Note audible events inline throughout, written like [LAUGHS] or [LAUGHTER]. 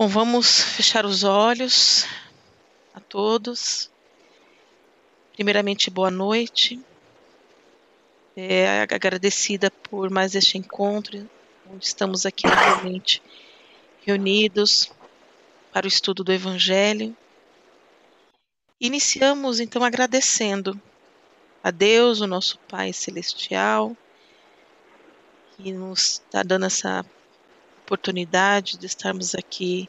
Bom, vamos fechar os olhos a todos. Primeiramente, boa noite. É, agradecida por mais este encontro, onde estamos aqui novamente reunidos para o estudo do Evangelho. Iniciamos então agradecendo a Deus, o nosso Pai Celestial, que nos está dando essa oportunidade de estarmos aqui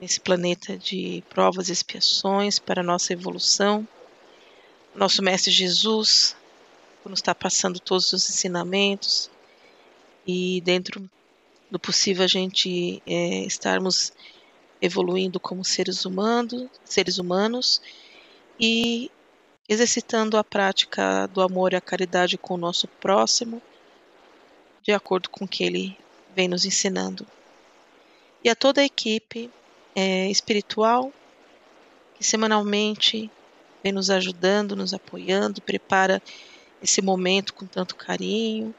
nesse planeta de provas e expiações para a nossa evolução. Nosso Mestre Jesus, nos estar passando todos os ensinamentos e dentro do possível a gente é, estarmos evoluindo como seres humanos, seres humanos e exercitando a prática do amor e a caridade com o nosso próximo, de acordo com o que ele vem nos ensinando. E a toda a equipe é, espiritual que semanalmente vem nos ajudando, nos apoiando, prepara esse momento com tanto carinho,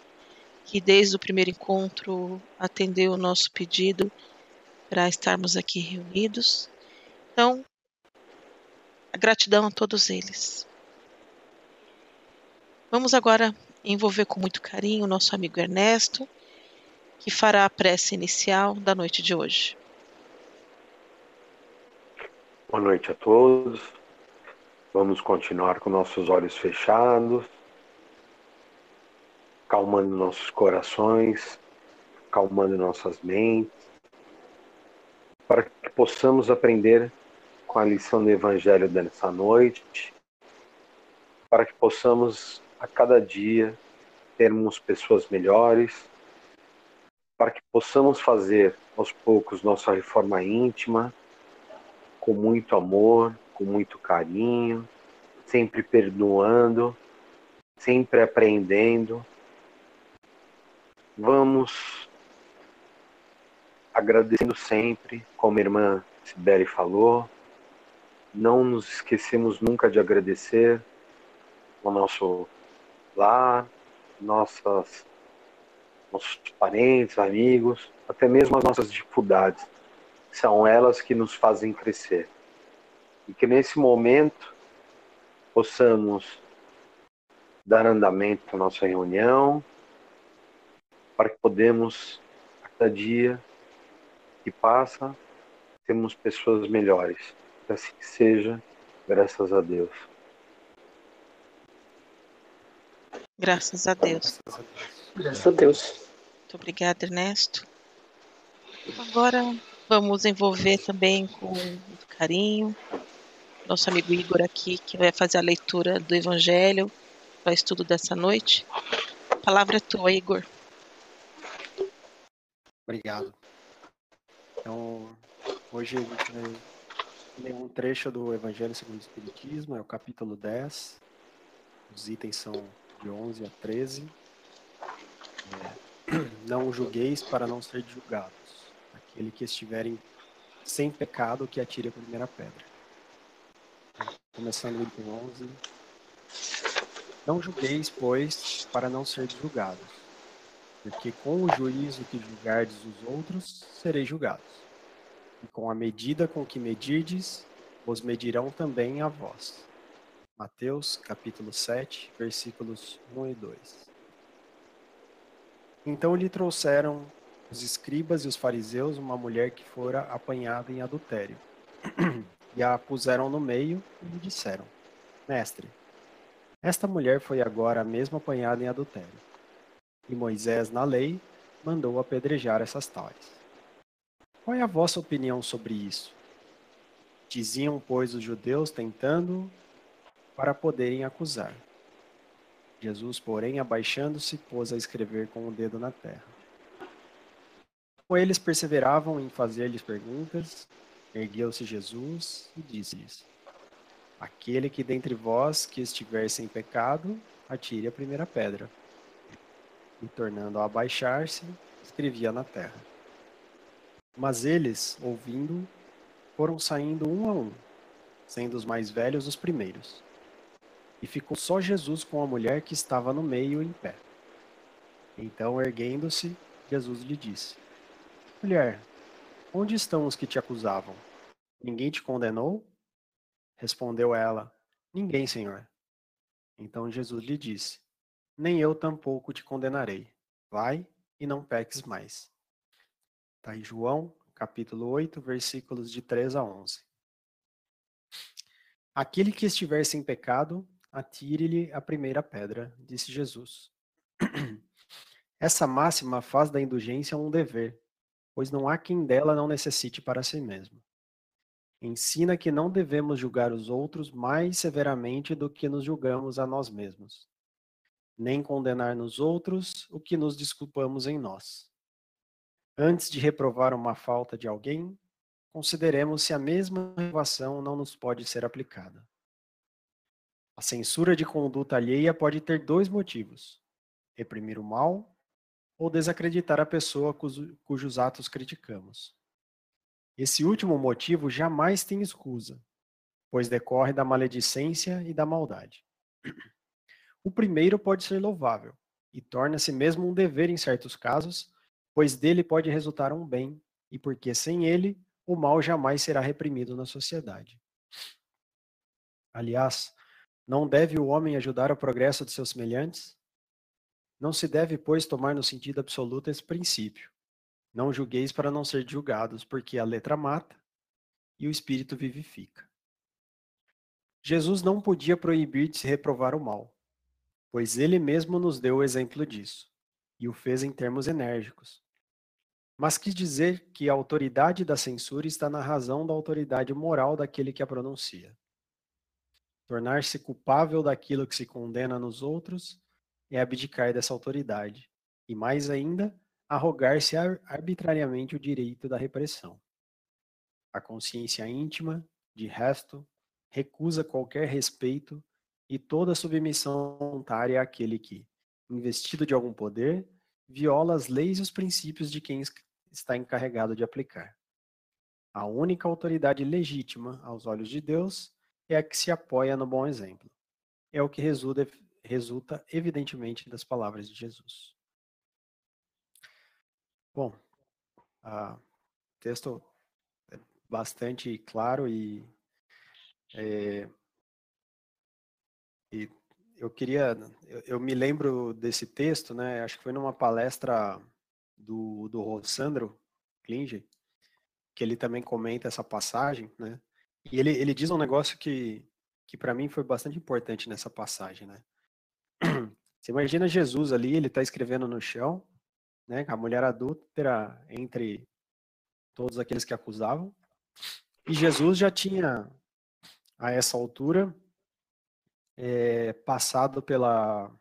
que desde o primeiro encontro atendeu o nosso pedido para estarmos aqui reunidos. Então, a gratidão a todos eles. Vamos agora envolver com muito carinho o nosso amigo Ernesto, que fará a prece inicial da noite de hoje. Boa noite a todos. Vamos continuar com nossos olhos fechados, calmando nossos corações, calmando nossas mentes, para que possamos aprender com a lição do Evangelho dessa noite, para que possamos a cada dia termos pessoas melhores, para que possamos fazer aos poucos nossa reforma íntima, com muito amor, com muito carinho, sempre perdoando, sempre aprendendo. Vamos agradecendo sempre, como a irmã Sibeli falou, não nos esquecemos nunca de agradecer ao nosso lar, nossas nossos parentes, amigos, até mesmo as nossas dificuldades. São elas que nos fazem crescer. E que nesse momento possamos dar andamento à nossa reunião, para que podemos, a cada dia que passa, termos pessoas melhores. Que assim seja, graças a Deus. Graças a Deus. Graças a Deus. Graças a Deus. Muito obrigada, Ernesto. Agora vamos envolver também com carinho nosso amigo Igor aqui, que vai fazer a leitura do Evangelho para estudo dessa noite. A palavra é tua, Igor. Obrigado. Então, hoje a gente vai ler um trecho do Evangelho segundo o Espiritismo, é o capítulo 10. Os itens são de 11 a 13. [CLEARS THROAT] Não julgueis para não ser julgados. Aquele que estiverem sem pecado, que atire a primeira pedra. Começando o item 11. Não julgueis, pois, para não ser julgados. Porque com o juízo que julgardes os outros, sereis julgados. E com a medida com que medirdes, vos medirão também a vós. Mateus, capítulo 7, versículos 1 e 2. Então lhe trouxeram os escribas e os fariseus uma mulher que fora apanhada em adultério. [CLEARS THROAT] e a puseram no meio e lhe disseram: Mestre, esta mulher foi agora mesmo apanhada em adultério. E Moisés, na lei, mandou apedrejar essas tais. Qual é a vossa opinião sobre isso? Diziam, pois, os judeus tentando para poderem acusar. Jesus, porém, abaixando-se, pôs a escrever com o dedo na terra. Com eles perseveravam em fazer-lhes perguntas, ergueu-se Jesus e disse-lhes: Aquele que dentre vós que estiver sem pecado, atire a primeira pedra. E tornando a abaixar-se, escrevia na terra. Mas eles, ouvindo, foram saindo um a um, sendo os mais velhos os primeiros e ficou só Jesus com a mulher que estava no meio em pé. Então, erguendo-se, Jesus lhe disse: Mulher, Onde estão os que te acusavam? Ninguém te condenou? Respondeu ela: Ninguém, Senhor. Então Jesus lhe disse: Nem eu tampouco te condenarei. Vai e não peques mais. Está em João, capítulo 8, versículos de 3 a 11. Aquele que estiver sem pecado, atire-lhe a primeira pedra, disse Jesus. [CLEARS THROAT] Essa máxima faz da indulgência um dever, pois não há quem dela não necessite para si mesmo. Ensina que não devemos julgar os outros mais severamente do que nos julgamos a nós mesmos, nem condenar nos outros o que nos desculpamos em nós. Antes de reprovar uma falta de alguém, consideremos se a mesma reprovação não nos pode ser aplicada. A censura de conduta alheia pode ter dois motivos: reprimir o mal ou desacreditar a pessoa cujos atos criticamos. Esse último motivo jamais tem escusa, pois decorre da maledicência e da maldade. O primeiro pode ser louvável e torna-se mesmo um dever em certos casos, pois dele pode resultar um bem, e porque sem ele o mal jamais será reprimido na sociedade. Aliás, não deve o homem ajudar ao progresso de seus semelhantes? Não se deve, pois, tomar no sentido absoluto esse princípio. Não julgueis para não ser julgados, porque a letra mata e o espírito vivifica. Jesus não podia proibir de se reprovar o mal, pois ele mesmo nos deu o exemplo disso, e o fez em termos enérgicos. Mas quis dizer que a autoridade da censura está na razão da autoridade moral daquele que a pronuncia. Tornar-se culpável daquilo que se condena nos outros é abdicar dessa autoridade, e mais ainda, arrogar-se arbitrariamente o direito da repressão. A consciência íntima, de resto, recusa qualquer respeito e toda submissão voluntária àquele que, investido de algum poder, viola as leis e os princípios de quem está encarregado de aplicar. A única autoridade legítima aos olhos de Deus é a que se apoia no bom exemplo. É o que resulta, resulta evidentemente das palavras de Jesus. Bom, o texto é bastante claro e, é, e eu queria, eu, eu, me lembro desse texto, né? Acho que foi numa palestra do, do Rossandro Klinger, que ele também comenta essa passagem, né? E ele, ele diz um negócio que, que para mim foi bastante importante nessa passagem, né? Você imagina Jesus ali, ele está escrevendo no chão, né, a mulher adúltera entre todos aqueles que acusavam. E Jesus já tinha, a essa altura, é, passado pela,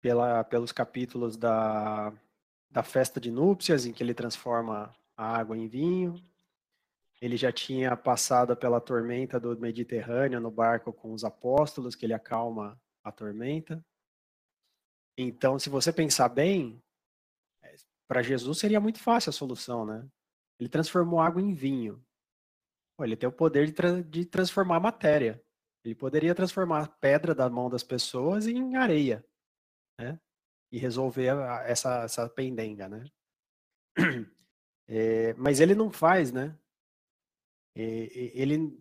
pela, pelos capítulos da, da festa de núpcias, em que ele transforma a água em vinho. Ele já tinha passado pela tormenta do Mediterrâneo no barco com os apóstolos, que ele acalma a tormenta. Então, se você pensar bem, para Jesus seria muito fácil a solução, né? Ele transformou água em vinho. Pô, ele tem o poder de, tra de transformar matéria. Ele poderia transformar pedra da mão das pessoas em areia, né? E resolver essa, essa pendenga, né? [CLEARS THROAT] É, mas ele não faz, né? É, ele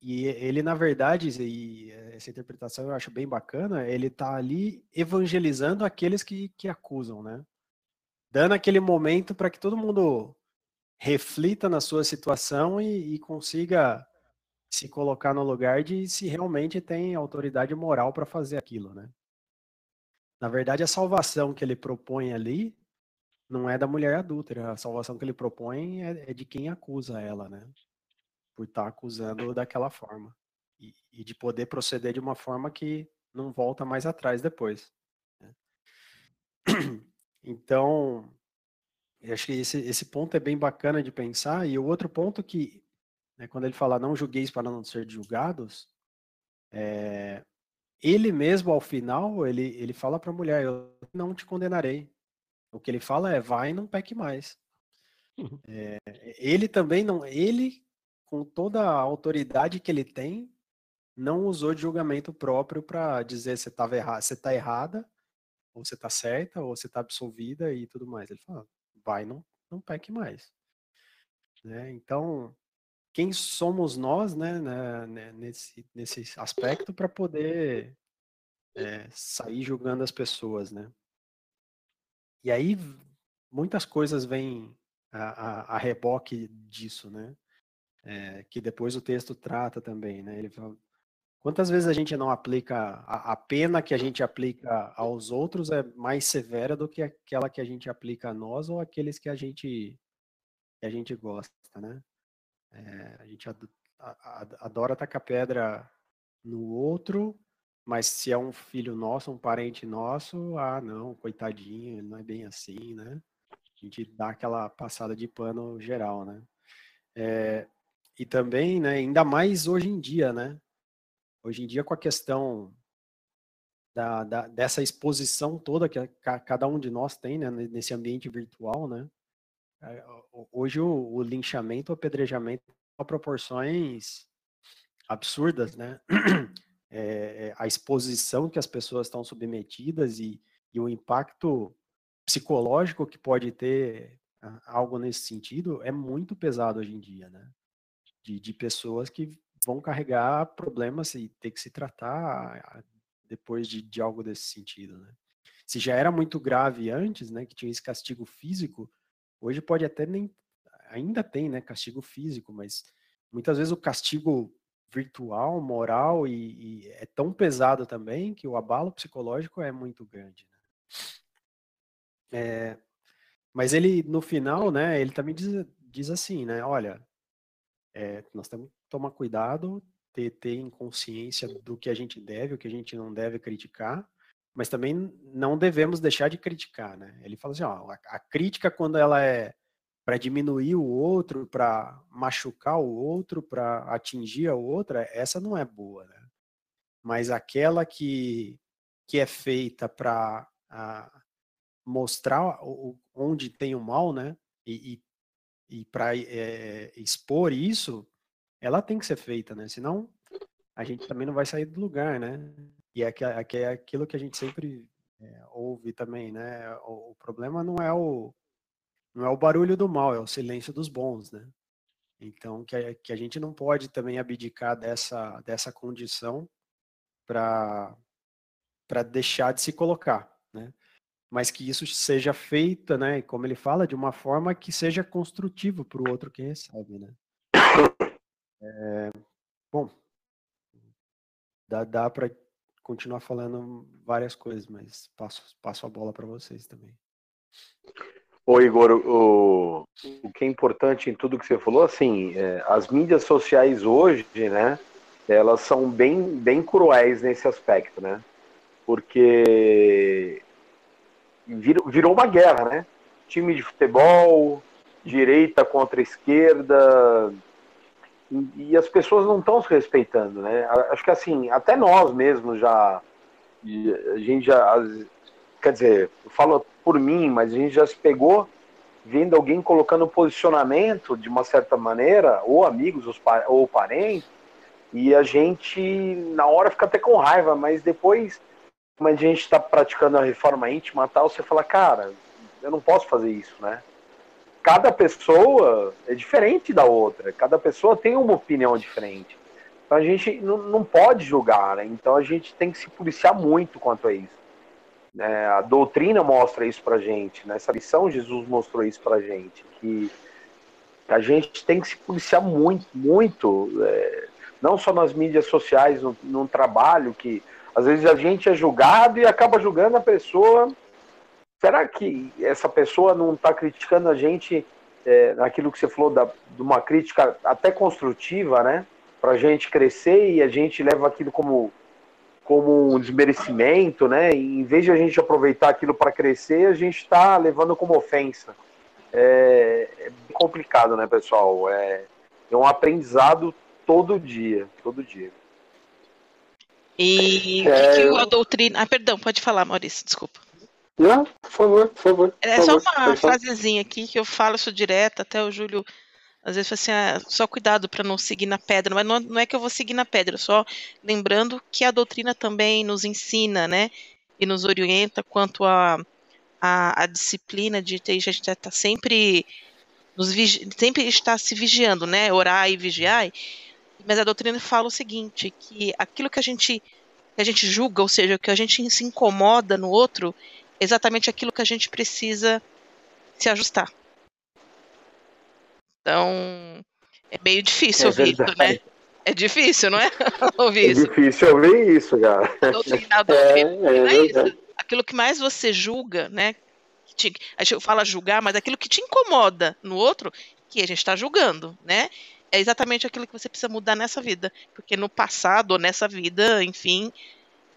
e ele na verdade e essa interpretação eu acho bem bacana. Ele está ali evangelizando aqueles que, que acusam, né? dando aquele momento para que todo mundo reflita na sua situação e, e, consiga se colocar no lugar de se realmente tem autoridade moral para fazer aquilo, né? Na verdade, a salvação que ele propõe ali não é da mulher adúltera, a salvação que ele propõe é, é de quem acusa ela, né? Por estar tá acusando daquela forma. E, e, de poder proceder de uma forma que não volta mais atrás depois. Né? [CLEARS THROAT] Então, eu acho que esse, esse ponto é bem bacana de pensar. E o outro ponto que, né, quando ele fala não julgueis para não ser julgados, é, ele mesmo ao final, ele, ele fala para a mulher, eu não te condenarei. O que ele fala é, vai e não peque mais. É, ele também não, ele com toda a autoridade que ele tem, não usou de julgamento próprio para dizer estava errado, você está errada, ou você está certa, ou você está absolvida e tudo mais. Ele fala, vai, não, não peque mais. Né? Então, quem somos nós né, né nesse, nesse aspecto para poder é, sair julgando as pessoas, né? E aí muitas coisas vêm a, a, a reboque disso, né? É, que depois o texto trata também, né? Ele fala, quantas vezes a gente não aplica a, a, pena que a gente aplica aos outros é mais severa do que aquela que a gente aplica a nós ou aqueles que a gente que a gente gosta, né? É, a gente adora tacar pedra no outro, mas se é um filho nosso, um parente nosso, ah, não, coitadinho, ele não é bem assim, né? A gente dá aquela passada de pano geral, né? É, e também, né, ainda mais hoje em dia, né? Hoje em dia com a questão da, da, dessa exposição toda que cada um de nós tem, né, nesse ambiente virtual, né? É, hoje o, o linchamento, o apedrejamento a proporções absurdas, né? [CLEARS THROAT] É, a exposição que as pessoas estão submetidas e, e o impacto psicológico que pode ter algo nesse sentido é muito pesado hoje em dia, né? De, de pessoas que vão carregar problemas e ter que se tratar depois de, de algo desse sentido, né? Se já era muito grave antes, né, que tinha esse castigo físico, hoje pode até nem, ainda tem, né, castigo físico, mas muitas vezes o castigo virtual, moral e, e, é tão pesado também que o abalo psicológico é muito grande. Né? É, mas ele, no final, né, ele também diz, diz assim, né, olha, é, nós temos que tomar cuidado, ter, ter consciência do que a gente deve, o que a gente não deve criticar, mas também não devemos deixar de criticar, né? Ele fala assim, ó, a, a crítica quando ela é para diminuir o outro, para machucar o outro, para atingir a outra, essa não é boa, né? Mas aquela que, que é feita para mostrar o, onde tem o mal, né? E, e, e para é, expor isso, ela tem que ser feita, né? Senão a gente também não vai sair do lugar, né? E é, é aquilo que a gente sempre é, ouve também, né? O, o, problema não é o não é o barulho do mal, é o silêncio dos bons, né? Então que a, que a gente não pode também abdicar dessa dessa condição para para deixar de se colocar? Mas que isso seja feito, né, como ele fala, de uma forma que seja construtivo para o outro que recebe, né. [COUGHS] É, bom, dá, dá para continuar falando várias coisas, mas passo, passo a bola para vocês também. Ô Igor, o, o que é importante em tudo que você falou, assim, é, as mídias sociais hoje, né, elas são bem, bem cruéis nesse aspecto, né, porque virou, virou uma guerra, né? Time de futebol, direita contra esquerda, e, e as pessoas não estão se respeitando, né? Acho que assim, até nós mesmos já, a gente já, quer dizer, eu falo por mim, mas a gente já se pegou vendo alguém colocando posicionamento de uma certa maneira, ou amigos ou parentes, e a gente na hora fica até com raiva, mas depois a gente está praticando a reforma íntima tal, você fala, cara, eu não posso fazer isso, né? Cada pessoa é diferente da outra, cada pessoa tem uma opinião diferente. Então a gente não, pode julgar, né? Então a gente tem que se policiar muito quanto a isso. É, a doutrina mostra isso pra gente, nessa né? lição Jesus mostrou isso pra gente, que a gente tem que se policiar muito, muito, é, não só nas mídias sociais, no, no trabalho, que às vezes a gente é julgado e acaba julgando a pessoa. Será que essa pessoa não está criticando a gente é, naquilo que você falou da, de uma crítica até construtiva, né? Para a gente crescer e a gente leva aquilo como como um desmerecimento, né? E em vez de a gente aproveitar aquilo para crescer, a gente está levando como ofensa. É, é complicado, né, pessoal? É, é um aprendizado todo dia, todo dia. E é... o que, a doutrina. Ah, perdão, pode falar, Maurício, desculpa. Não, por favor, por favor. É só uma frasezinha aqui que eu falo isso direto, até o Júlio às vezes fala assim, ah, só cuidado para não seguir na pedra, mas não, não, é que eu vou seguir na pedra, só lembrando que a doutrina também nos ensina, né, e nos orienta quanto a, a, a disciplina de ter, a gente está sempre nos sempre está se vigiando, né? Orar e vigiar. Mas a doutrina fala o seguinte, que aquilo que a gente que a gente julga, ou seja, que a gente se incomoda no outro, é exatamente aquilo que a gente precisa se ajustar. Então, é meio difícil é ouvir isso, né? É difícil, não é? [LAUGHS] ouvir é isso. É difícil ouvir isso, cara. Doutrina, doutrina, é, é, é isso. Aquilo que mais você julga, né? Te, a gente fala julgar, mas aquilo que te incomoda no outro, que a gente está julgando, né? É exatamente aquilo que você precisa mudar nessa vida. Porque no passado, ou nessa vida, enfim,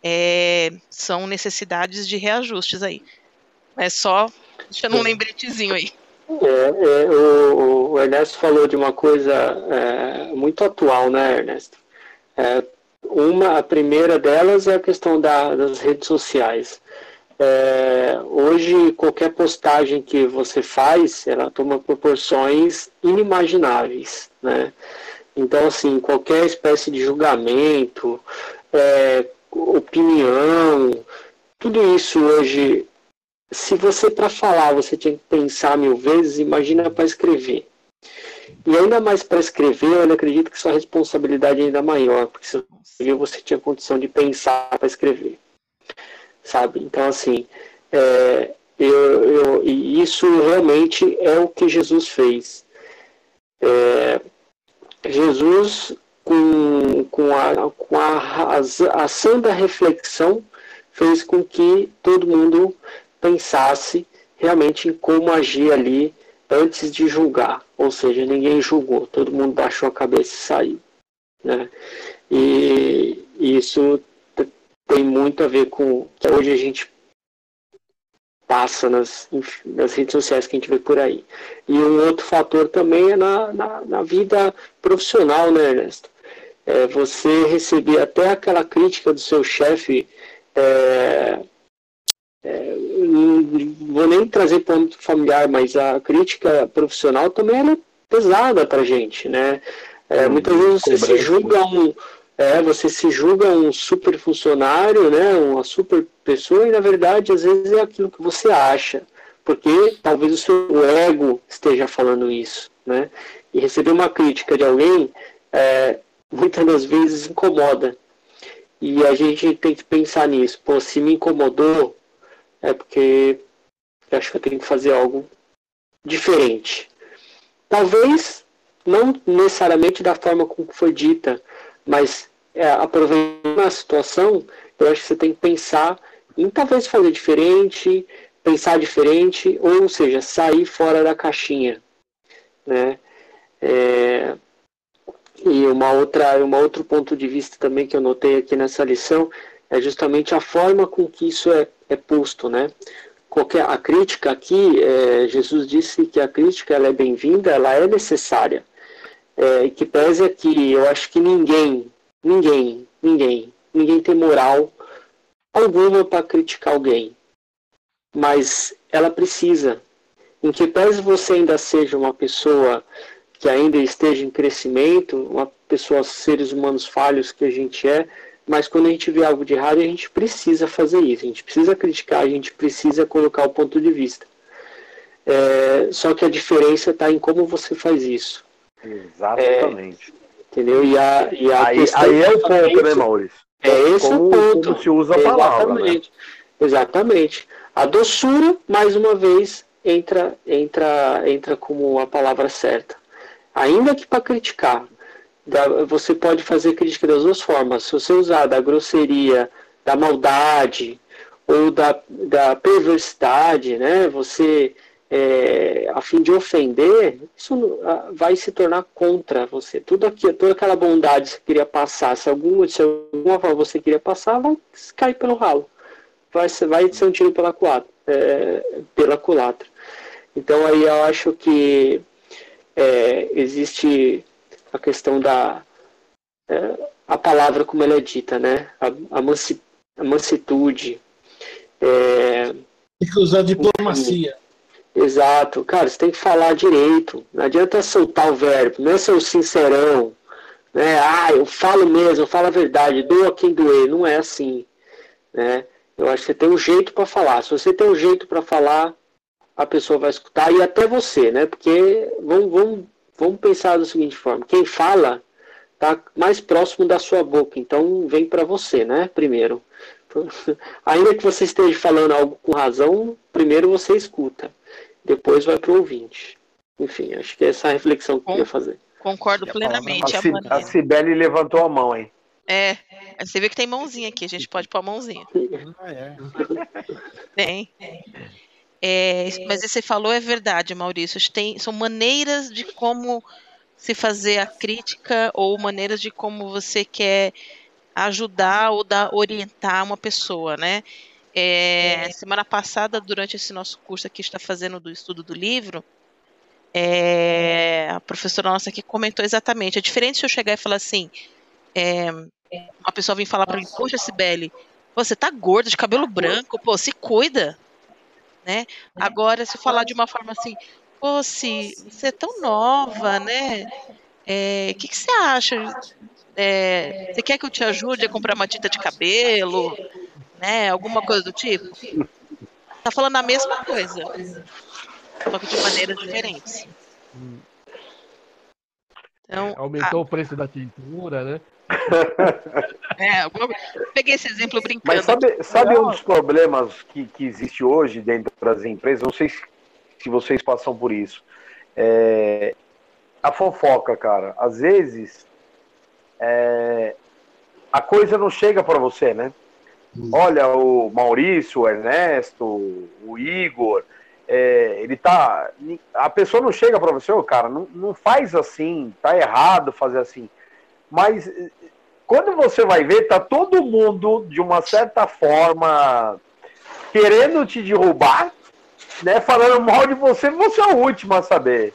é, são necessidades de reajustes aí. É só deixando um lembretezinho aí. É, é o, o, Ernesto falou de uma coisa é, muito atual, né, Ernesto? É, uma, a primeira delas é a questão da, das redes sociais. É, hoje, qualquer postagem que você faz, ela toma proporções inimagináveis, né? Então, assim, qualquer espécie de julgamento, é, opinião, tudo isso hoje se você para falar você tinha que pensar mil vezes, imagina para escrever. E ainda mais para escrever, eu acredito que sua responsabilidade é ainda maior, porque se você você tinha condição de pensar para escrever. Sabe? Então, assim, é, eu, eu, e isso realmente é o que Jesus fez. É, Jesus, com, com, a, com a, a ação da reflexão, fez com que todo mundo pensasse realmente em como agir ali antes de julgar. Ou seja, ninguém julgou, todo mundo baixou a cabeça e saiu. Né? E isso tem muito a ver com que hoje a gente passa nas, nas redes sociais que a gente vê por aí. E um outro fator também é na, na, na vida profissional, né, Ernesto? É você receber até aquela crítica do seu chefe é, é, não vou nem trazer para o âmbito familiar, mas a crítica profissional também é pesada para gente, né? É, hum, muitas vezes você se julga um, é, você se julga um super funcionário, né? Uma super pessoa e na verdade às vezes é aquilo que você acha, porque talvez o seu ego esteja falando isso, né? E receber uma crítica de alguém é, muitas das vezes incomoda. E a gente tem que pensar nisso. Pô, se me incomodou, é porque eu acho que eu tenho que fazer algo diferente. Talvez não necessariamente da forma como foi dita, mas é, aproveitando a situação, eu acho que você tem que pensar em talvez fazer diferente, pensar diferente, ou seja, sair fora da caixinha, né? É, e uma outra, um outro ponto de vista também que eu notei aqui nessa lição é justamente a forma com que isso é, é posto, né? Qualquer, a crítica aqui, é, Jesus disse que a crítica ela é bem-vinda, ela é necessária. É, que pese que eu acho que ninguém, ninguém, ninguém, ninguém tem moral alguma para criticar alguém. Mas ela precisa. Em que pese você ainda seja uma pessoa que ainda esteja em crescimento, uma pessoa, seres humanos falhos que a gente é, mas quando a gente vê algo de errado, a gente precisa fazer isso, a gente precisa criticar, a gente precisa colocar o ponto de vista. É, só que a diferença está em como você faz isso. Exatamente. É, entendeu? E a, e a aí, aí é o ponto, né, Maurício? É esse como, o ponto. Como se usa a palavra. Exatamente. Né? Exatamente. A doçura, mais uma vez, entra, entra, entra como a palavra certa. Ainda que para criticar, você pode fazer crítica das duas formas. Se você usar da grosseria, da maldade ou da, da perversidade, né? Você é, a fim de ofender, isso vai se tornar contra você. Tudo aqui, toda aquela bondade que você queria passar, se, algum, se alguma forma você queria passar, vai cair pelo ralo. Vai, vai ser um tiro pela culatra. É, pela culatra. Então aí eu acho que é, existe a questão da é, a palavra como ela é dita, né? A, a, mansi, a mansitude. É, tem que usar diplomacia. Exato. Cara, você tem que falar direito. Não adianta soltar o verbo, não é ser o sincerão. Né? Ah, eu falo mesmo, eu falo a verdade, doa quem doer. Não é assim. Né? Eu acho que você tem um jeito para falar. Se você tem um jeito para falar, a pessoa vai escutar e até você, né? Porque vamos, vamos, vamos pensar da seguinte forma: quem fala está mais próximo da sua boca, então vem para você, né? Primeiro. [LAUGHS] Ainda que você esteja falando algo com razão, primeiro você escuta, depois vai para o ouvinte. Enfim, acho que é essa a reflexão que eu queria fazer. Concordo plenamente. A, a Cibele levantou a mão, hein? É, você vê que tem mãozinha aqui, a gente pode pôr a mãozinha. Ah, é. Tem. É, mas você falou é verdade, Maurício. Tem, são maneiras de como se fazer a crítica ou maneiras de como você quer ajudar ou dar, orientar uma pessoa, né? É, semana passada, durante esse nosso curso aqui, está fazendo do estudo do livro, é, a professora nossa aqui comentou exatamente. É diferente se eu chegar e falar assim, é, uma pessoa vir falar para mim, poxa, Sibeli, você tá gorda, de cabelo branco, pô, se cuida né? Agora, se falar de uma forma assim, pô, se você é tão nova, né? O é, que, que você acha? É, você quer que eu te ajude a comprar uma tinta de cabelo? Né? Alguma coisa do tipo? Tá falando a mesma coisa, só que de maneiras diferentes. Então, Aumentou a... o preço da tintura, né? [LAUGHS] É, peguei esse exemplo brincando. Mas sabe, sabe um dos problemas que, que existe hoje dentro das empresas? Não sei se, se vocês passam por isso. É, a fofoca, cara. Às vezes é, a coisa não chega para você, né? Olha, o Maurício, o Ernesto, o Igor, é, ele tá. A pessoa não chega para você, oh, cara, não, não faz assim, tá errado fazer assim. Mas quando você vai ver, tá todo mundo, de uma certa forma, querendo te derrubar, né? Falando mal de você, você é o último a saber.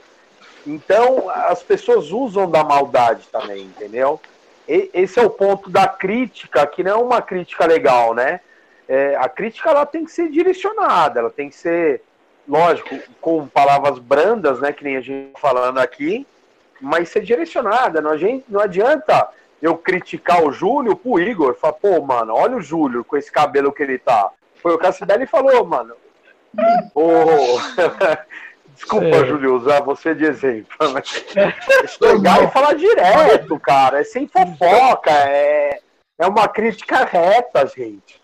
Então, as pessoas usam da maldade também, entendeu? Esse é o ponto da crítica, que não é uma crítica legal, né? É, a crítica ela tem que ser direcionada, ela tem que ser, lógico, com palavras brandas, né? Que nem a gente tá falando aqui, mas ser direcionada. Não, não adianta eu criticar o Júlio pro Igor, falar, pô, mano, olha o Júlio com esse cabelo que ele tá. Foi o Cassidelli falou, mano. Oh, [LAUGHS] desculpa, é. Júlio, usar você de exemplo. Mas chegar e falar direto, cara. É sem fofoca, é, é uma crítica reta, gente.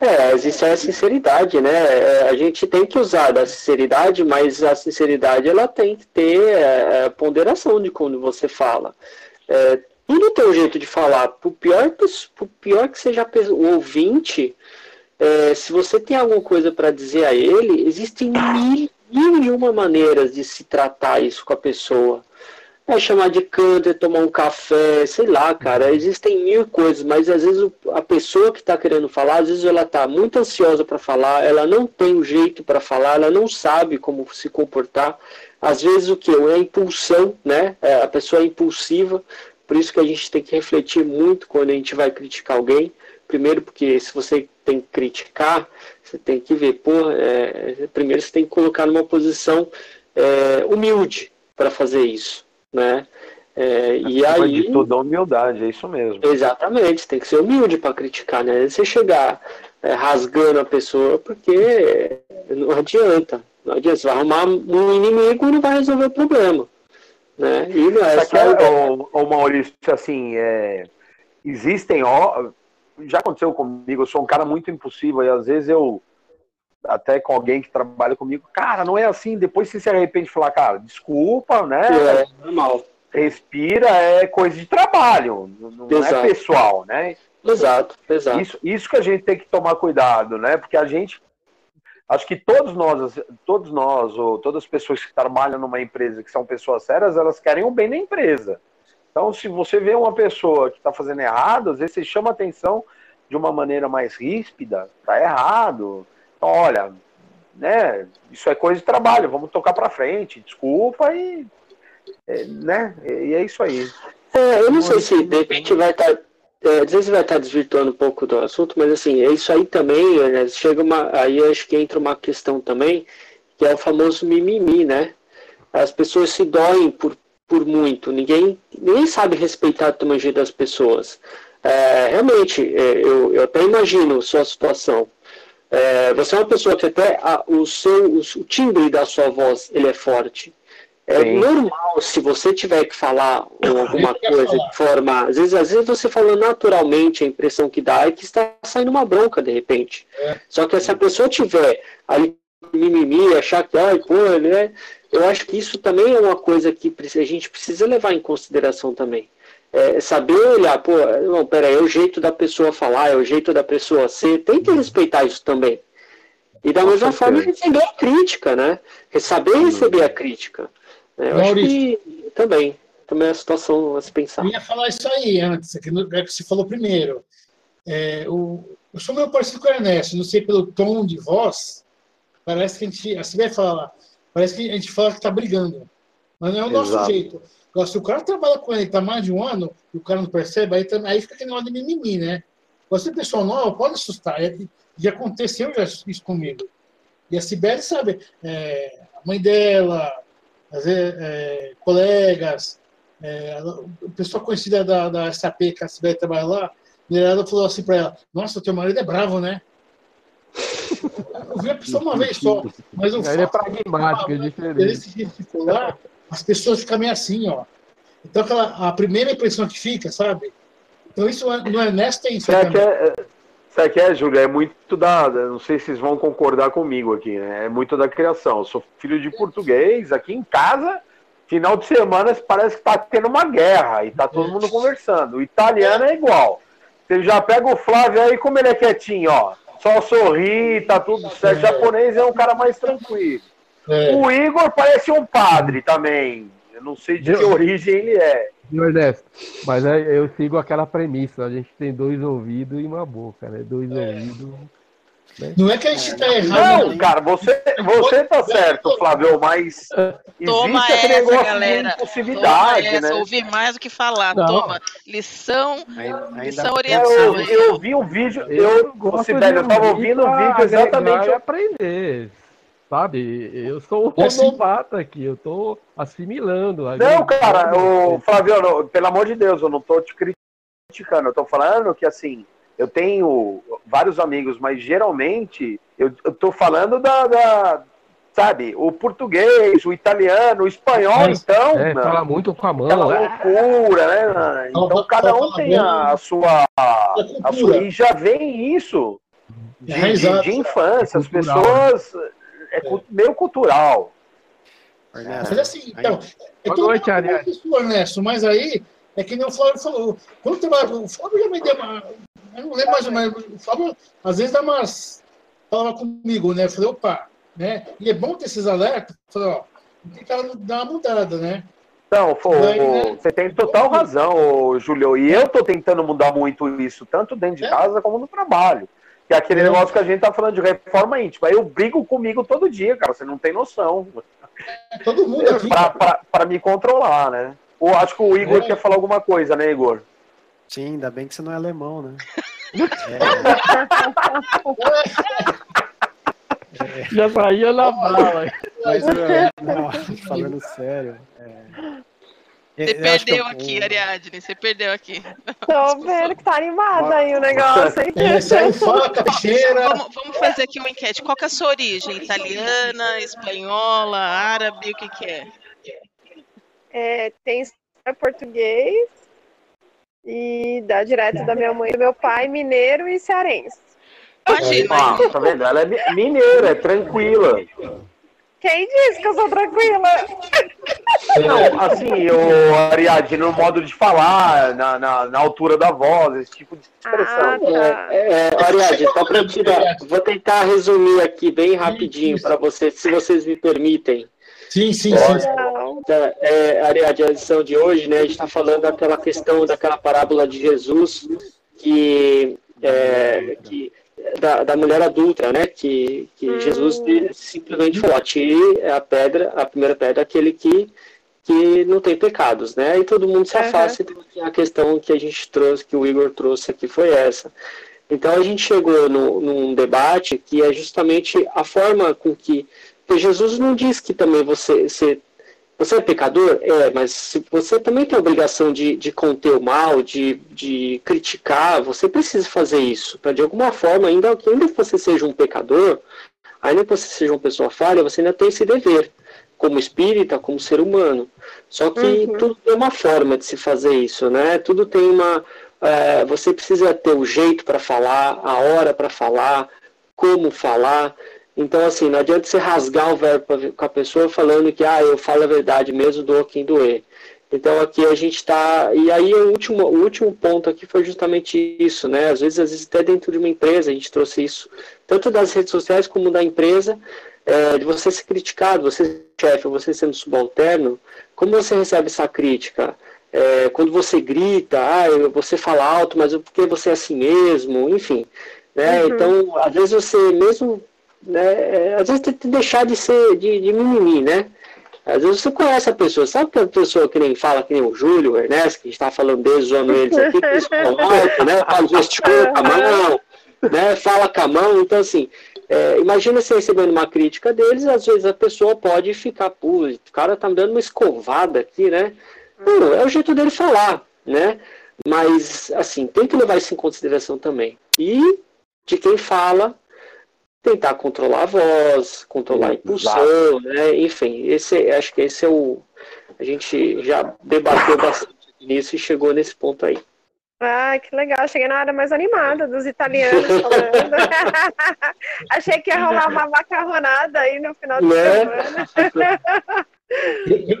É, existe a sinceridade, né? É, a gente tem que usar da sinceridade, mas a sinceridade ela tem que ter é, ponderação de quando você fala. É, tudo tem um jeito de falar. Por pior, por pior que seja o ouvinte, é, se você tem alguma coisa para dizer a ele, existem mil, mil e uma maneiras de se tratar isso com a pessoa. É chamar de canto, é tomar um café, sei lá, cara. Existem mil coisas, mas às vezes a pessoa que está querendo falar, às vezes ela está muito ansiosa para falar, ela não tem um jeito para falar, ela não sabe como se comportar. Às vezes o que? É a impulsão, né? É, a pessoa é impulsiva, por isso que a gente tem que refletir muito quando a gente vai criticar alguém. Primeiro, porque se você tem que criticar, você tem que ver, pô, é, primeiro você tem que colocar numa posição é, humilde para fazer isso, né? É, e aí, de tudo a humildade, é isso mesmo. Exatamente, tem que ser humilde para criticar, né? Você chegar é, rasgando a pessoa, porque não adianta. Não adianta, você vai arrumar um inimigo e não vai resolver o problema. Né? E não é só... é, Maurício, assim, é, existem, ó, já aconteceu comigo, eu sou um cara muito impulsivo e às vezes eu, até com alguém que trabalha comigo, cara, não é assim, depois você se arrepende de falar, cara, desculpa, né? É, normal. Respira, é coisa de trabalho, não é exato. é pessoal, né? Exato, exato. Isso, isso que a gente tem que tomar cuidado, né? Porque a gente acho que todos nós, todos nós, ou todas as pessoas que trabalham numa empresa que são pessoas sérias, elas querem o bem da empresa. Então, se você vê uma pessoa que está fazendo errado, às vezes você chama atenção de uma maneira mais ríspida, tá errado. Então, olha, né, isso é coisa de trabalho, vamos tocar para frente, desculpa e, é, né, e é isso aí. É, eu não sei se de repente vai estar tá é, às vezes vai estar desvirtuando um pouco do assunto, mas assim, é isso aí também, né, chega uma, aí acho que entra uma questão também, que é o famoso mimimi, né? As pessoas se doem por, por muito, ninguém, ninguém sabe respeitar o tamanho das pessoas. É, realmente, é, eu, eu até imagino sua situação. É, você é uma pessoa que até a, o seu o timbre da sua voz ele é forte. É Sim. normal se você tiver que falar [COUGHS] alguma coisa de forma. Às vezes, às vezes você falando naturalmente, a impressão que dá é que está saindo uma bronca de repente. É. Só que se a pessoa tiver ali mimimi, achar que, ai, pô, né? Eu acho que isso também é uma coisa que a gente precisa levar em consideração também. É saber olhar, pô, não, pera, é o jeito da pessoa falar, é o jeito da pessoa ser, tem que respeitar isso também. E da mesma forma receber a crítica, né? Saber receber a crítica. É, eu Maurício, acho que também, também é a situação a se pensar. Eu ia falar isso aí antes, que é que você falou primeiro. É, o, eu sou meio parecido com o Ernesto, não sei pelo tom de voz, parece que a gente, assim vai falar, parece que a gente fala que está brigando, mas não é o nosso Exato. jeito. Agora, se o cara trabalha com ele, está mais de um ano, e o cara não percebe, aí, aí fica aquele negócio de mimimi, né? Você, pessoa nova, pode assustar. É, já aconteceu já isso comigo. E a Sibeli sabe, é, a mãe dela, vezes, é, colegas, é, pessoa conhecida da, da SAP, que a Sibeli trabalha lá, ela falou assim para ela: Nossa, teu marido é bravo, né? Eu vi a pessoa uma vez só, mas o Ele é pragmático, é diferente. Ele se gesticular, as pessoas ficam meio assim, ó. Então, aquela, a primeira impressão que fica, sabe? Então, isso no Ernesto tem isso. Sabe que é, sabe que é, Júlia? É muito da. Não sei se vocês vão concordar comigo aqui, né? É muito da criação. Eu sou filho de português, aqui em casa, final de semana parece que tá tendo uma guerra e tá todo mundo conversando. O italiano é igual. Você já pega o Flávio aí, como ele é quietinho, ó. Só sorri, tá tudo certo. O japonês é um cara mais tranquilo. É. O Igor parece um padre também. Eu não sei de que origem ele é. Ernesto, mas eu sigo aquela premissa: a gente tem dois ouvidos e uma boca, né? Dois é. ouvidos. Né? Não é que a gente está errado. Não, cara, você, você tá certo, Flávio, mas Toma existe essa, aquele negócio galera. de impulsividade, Toma né? ouvir mais do que falar. Não. Toma, lição, ainda, lição oriental. Eu, eu, vi um vídeo, eu, você, velho, eu tava ouvindo um vídeo exatamente. aprender sabe? Eu sou um novato aqui, eu tô assimilando. Não, cara, o Flaviano, pelo amor de Deus, eu não tô te criticando, eu tô falando que assim, eu tenho vários amigos, mas geralmente eu, tô falando da, da sabe, o português, o italiano, o espanhol, então. É, fala muito com a mão. Aquela é. loucura, né? Então cada um tem a sua. A sua e já vem isso de, é, de, de infância. As pessoas é, é. meio cultural. Mas assim, então, é Boa noite, isso, Ernesto, mas aí é que nem o Flávio falou. Quando trabalha, o Flávio já me deu uma. Eu não lembro mais ou menos. O Flávio, às vezes, dá umas. Falava comigo, né? Eu falei, opa, né? E é bom ter esses alertas. Eu falei, ó, tem que dar uma mudada, né? Então, pô, né? você tem total razão, Julio. E eu tô tentando mudar muito isso, tanto dentro de é. casa como no trabalho. Que é aquele é. negócio que a gente tá falando de reforma íntima. Eu brigo comigo todo dia, cara. Você não tem noção. Todo mundo [LAUGHS] aqui. Pra, pra, pra me controlar, né? Ou acho que o Igor é. quer falar alguma coisa, né, Igor? Sim, ainda bem que você não é alemão, né? é. Já saía na bala. Mas, não, falando sério, é, você perdeu aqui, eu... Ariadne, você perdeu aqui. Tô vendo que tá animado aí o negócio, hein? É, faca, cheira. Vamos, vamos, fazer aqui uma enquete. Qual que é a sua origem? Italiana, espanhola, árabe, o que que é? É, tem português e dá direto da minha mãe e do meu pai, mineiro e cearense. Imagina. Ah, tá vendo? Ela é mineira, é tranquila. Quem disse que eu sou tranquila? Não, assim, o Ariadne, no modo de falar, na, na, na, altura da voz, esse tipo de expressão. Ah, tá. é, é, Ariadne, só para te dar, vou tentar resumir aqui bem rapidinho para vocês, se vocês me permitem. Sim, sim, sim. Tá, é, Ariadne, a edição de hoje, né, a gente está falando daquela questão, daquela parábola de Jesus, que, é, que da, da mulher adulta, né? Que, que hum. Jesus simplesmente falou: atire a pedra, a primeira pedra, aquele que, que não tem pecados, né? E todo mundo se afasta. Uhum. Então, a questão que a gente trouxe, que o Igor trouxe aqui, foi essa. Então a gente chegou no, num debate que é justamente a forma com que. Jesus não diz que também você, você Você é pecador? É, mas você também tem a obrigação de, de conter o mal, de, de criticar, você precisa fazer isso. Para de alguma forma, ainda que ainda você seja um pecador, ainda que você seja uma pessoa falha, você ainda tem esse dever, como espírita, como ser humano. Só que uhum. tudo tem uma forma de se fazer isso, né? Tudo tem uma. É, você precisa ter o jeito para falar, a hora para falar, como falar. Então, assim, não adianta você rasgar o verbo com a pessoa falando que, ah, eu falo a verdade mesmo, doa quem doer. Então, aqui a gente está... E aí, o último, o último ponto aqui foi justamente isso, né? Às vezes, às vezes, até dentro de uma empresa, a gente trouxe isso, tanto das redes sociais como da empresa, é, de você ser criticado, você chefe, você sendo subalterno, como você recebe essa crítica? É, quando você grita, ah, você fala alto, mas porque você é assim mesmo, enfim. Né? Uhum. Então, às vezes você mesmo né, é, às vezes tem que deixar de ser de, de mimimi, né? Às vezes você conhece a pessoa, sabe que a pessoa que nem fala, que nem o Júlio, o Ernesto, que está falando deles, zoando eles aqui, que eles [LAUGHS] né? Fala, gesticula com a mão, né? Fala com a mão, então assim, é, imagina você recebendo uma crítica deles, às vezes a pessoa pode ficar, pô, o cara tá me dando uma escovada aqui, né? Não, é o jeito dele falar, né? Mas, assim, tem que levar isso em consideração também. E de quem fala, tentar controlar a voz, controlar a impulsão, né? Enfim, esse, acho que esse é o. A gente já debateu bastante nisso e chegou nesse ponto aí. Ah, que legal. Cheguei na hora mais animada dos italianos falando. [LAUGHS] Achei que ia rolar uma macarronada aí no final de né? semana. [LAUGHS]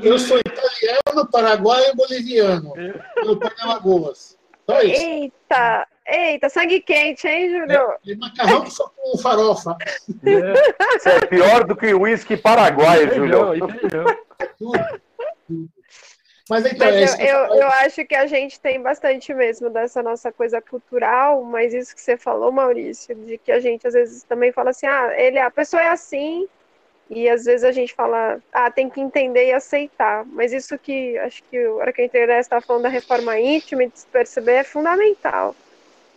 Eu sou italiano, paraguaio e boliviano. Meu pai é Lagoas. Só isso. Eita, Eita, sangue quente, hein, Júlio? É, e macarrão só com farofa. É. Isso é pior do que o uísque paraguaio, Júlio. [LAUGHS] Mas, então, mas eu, eu, eu, acho que a gente tem bastante mesmo dessa nossa coisa cultural, mas isso que você falou, Maurício, de que a gente às vezes também fala assim, ah, ele, a pessoa é assim, e às vezes a gente fala, ah, tem que entender e aceitar. Mas isso que acho que a hora que a internet está falando da reforma íntima e de se perceber é fundamental.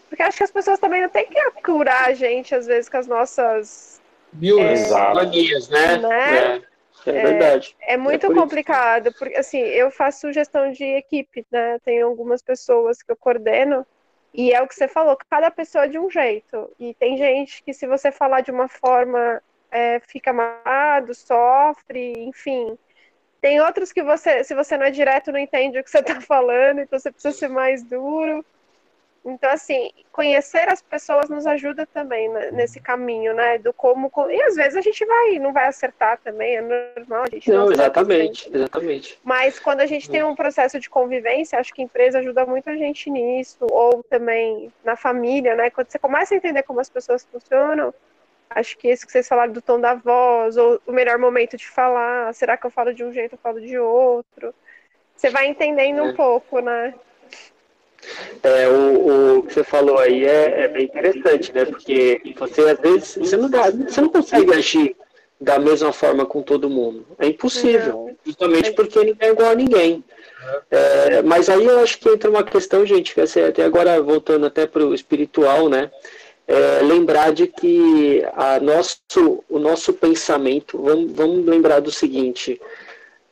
Porque acho que as pessoas também não têm que curar a gente, às vezes, com as nossas. Mil é, manias, né? né? É, é, verdade. É, é muito complicado, porque assim, eu faço gestão de equipe, né? Tenho algumas pessoas que eu coordeno, e é o que você falou, cada pessoa é de um jeito. E tem gente que, se você falar de uma forma, é, fica amado, sofre, enfim. Tem outros que você, se você não é direto, não entende o que você está [LAUGHS] falando, então você precisa ser mais duro. Então, assim, conhecer as pessoas nos ajuda também né, nesse caminho, né? Do como. E às vezes a gente vai, não vai acertar também, é normal. A gente não, não exatamente, exatamente. Mas quando a gente tem um processo de convivência, acho que a empresa ajuda muito a gente nisso, ou também na família, né? Quando você começa a entender como as pessoas funcionam, acho que esse que vocês falaram do tom da voz, ou o melhor momento de falar, será que eu falo de um jeito, eu falo de outro? Você vai entendendo é. um pouco, né? É, o, o, que você falou aí é, é, bem interessante, né? Porque você às vezes você não, dá, você não consegue agir da mesma forma com todo mundo. É impossível, justamente porque ninguém é igual a ninguém. É, mas aí eu acho que entra uma questão, gente, que assim, até agora voltando até para o espiritual, né? É, lembrar de que a nosso, o nosso pensamento, vamos, vamos lembrar do seguinte,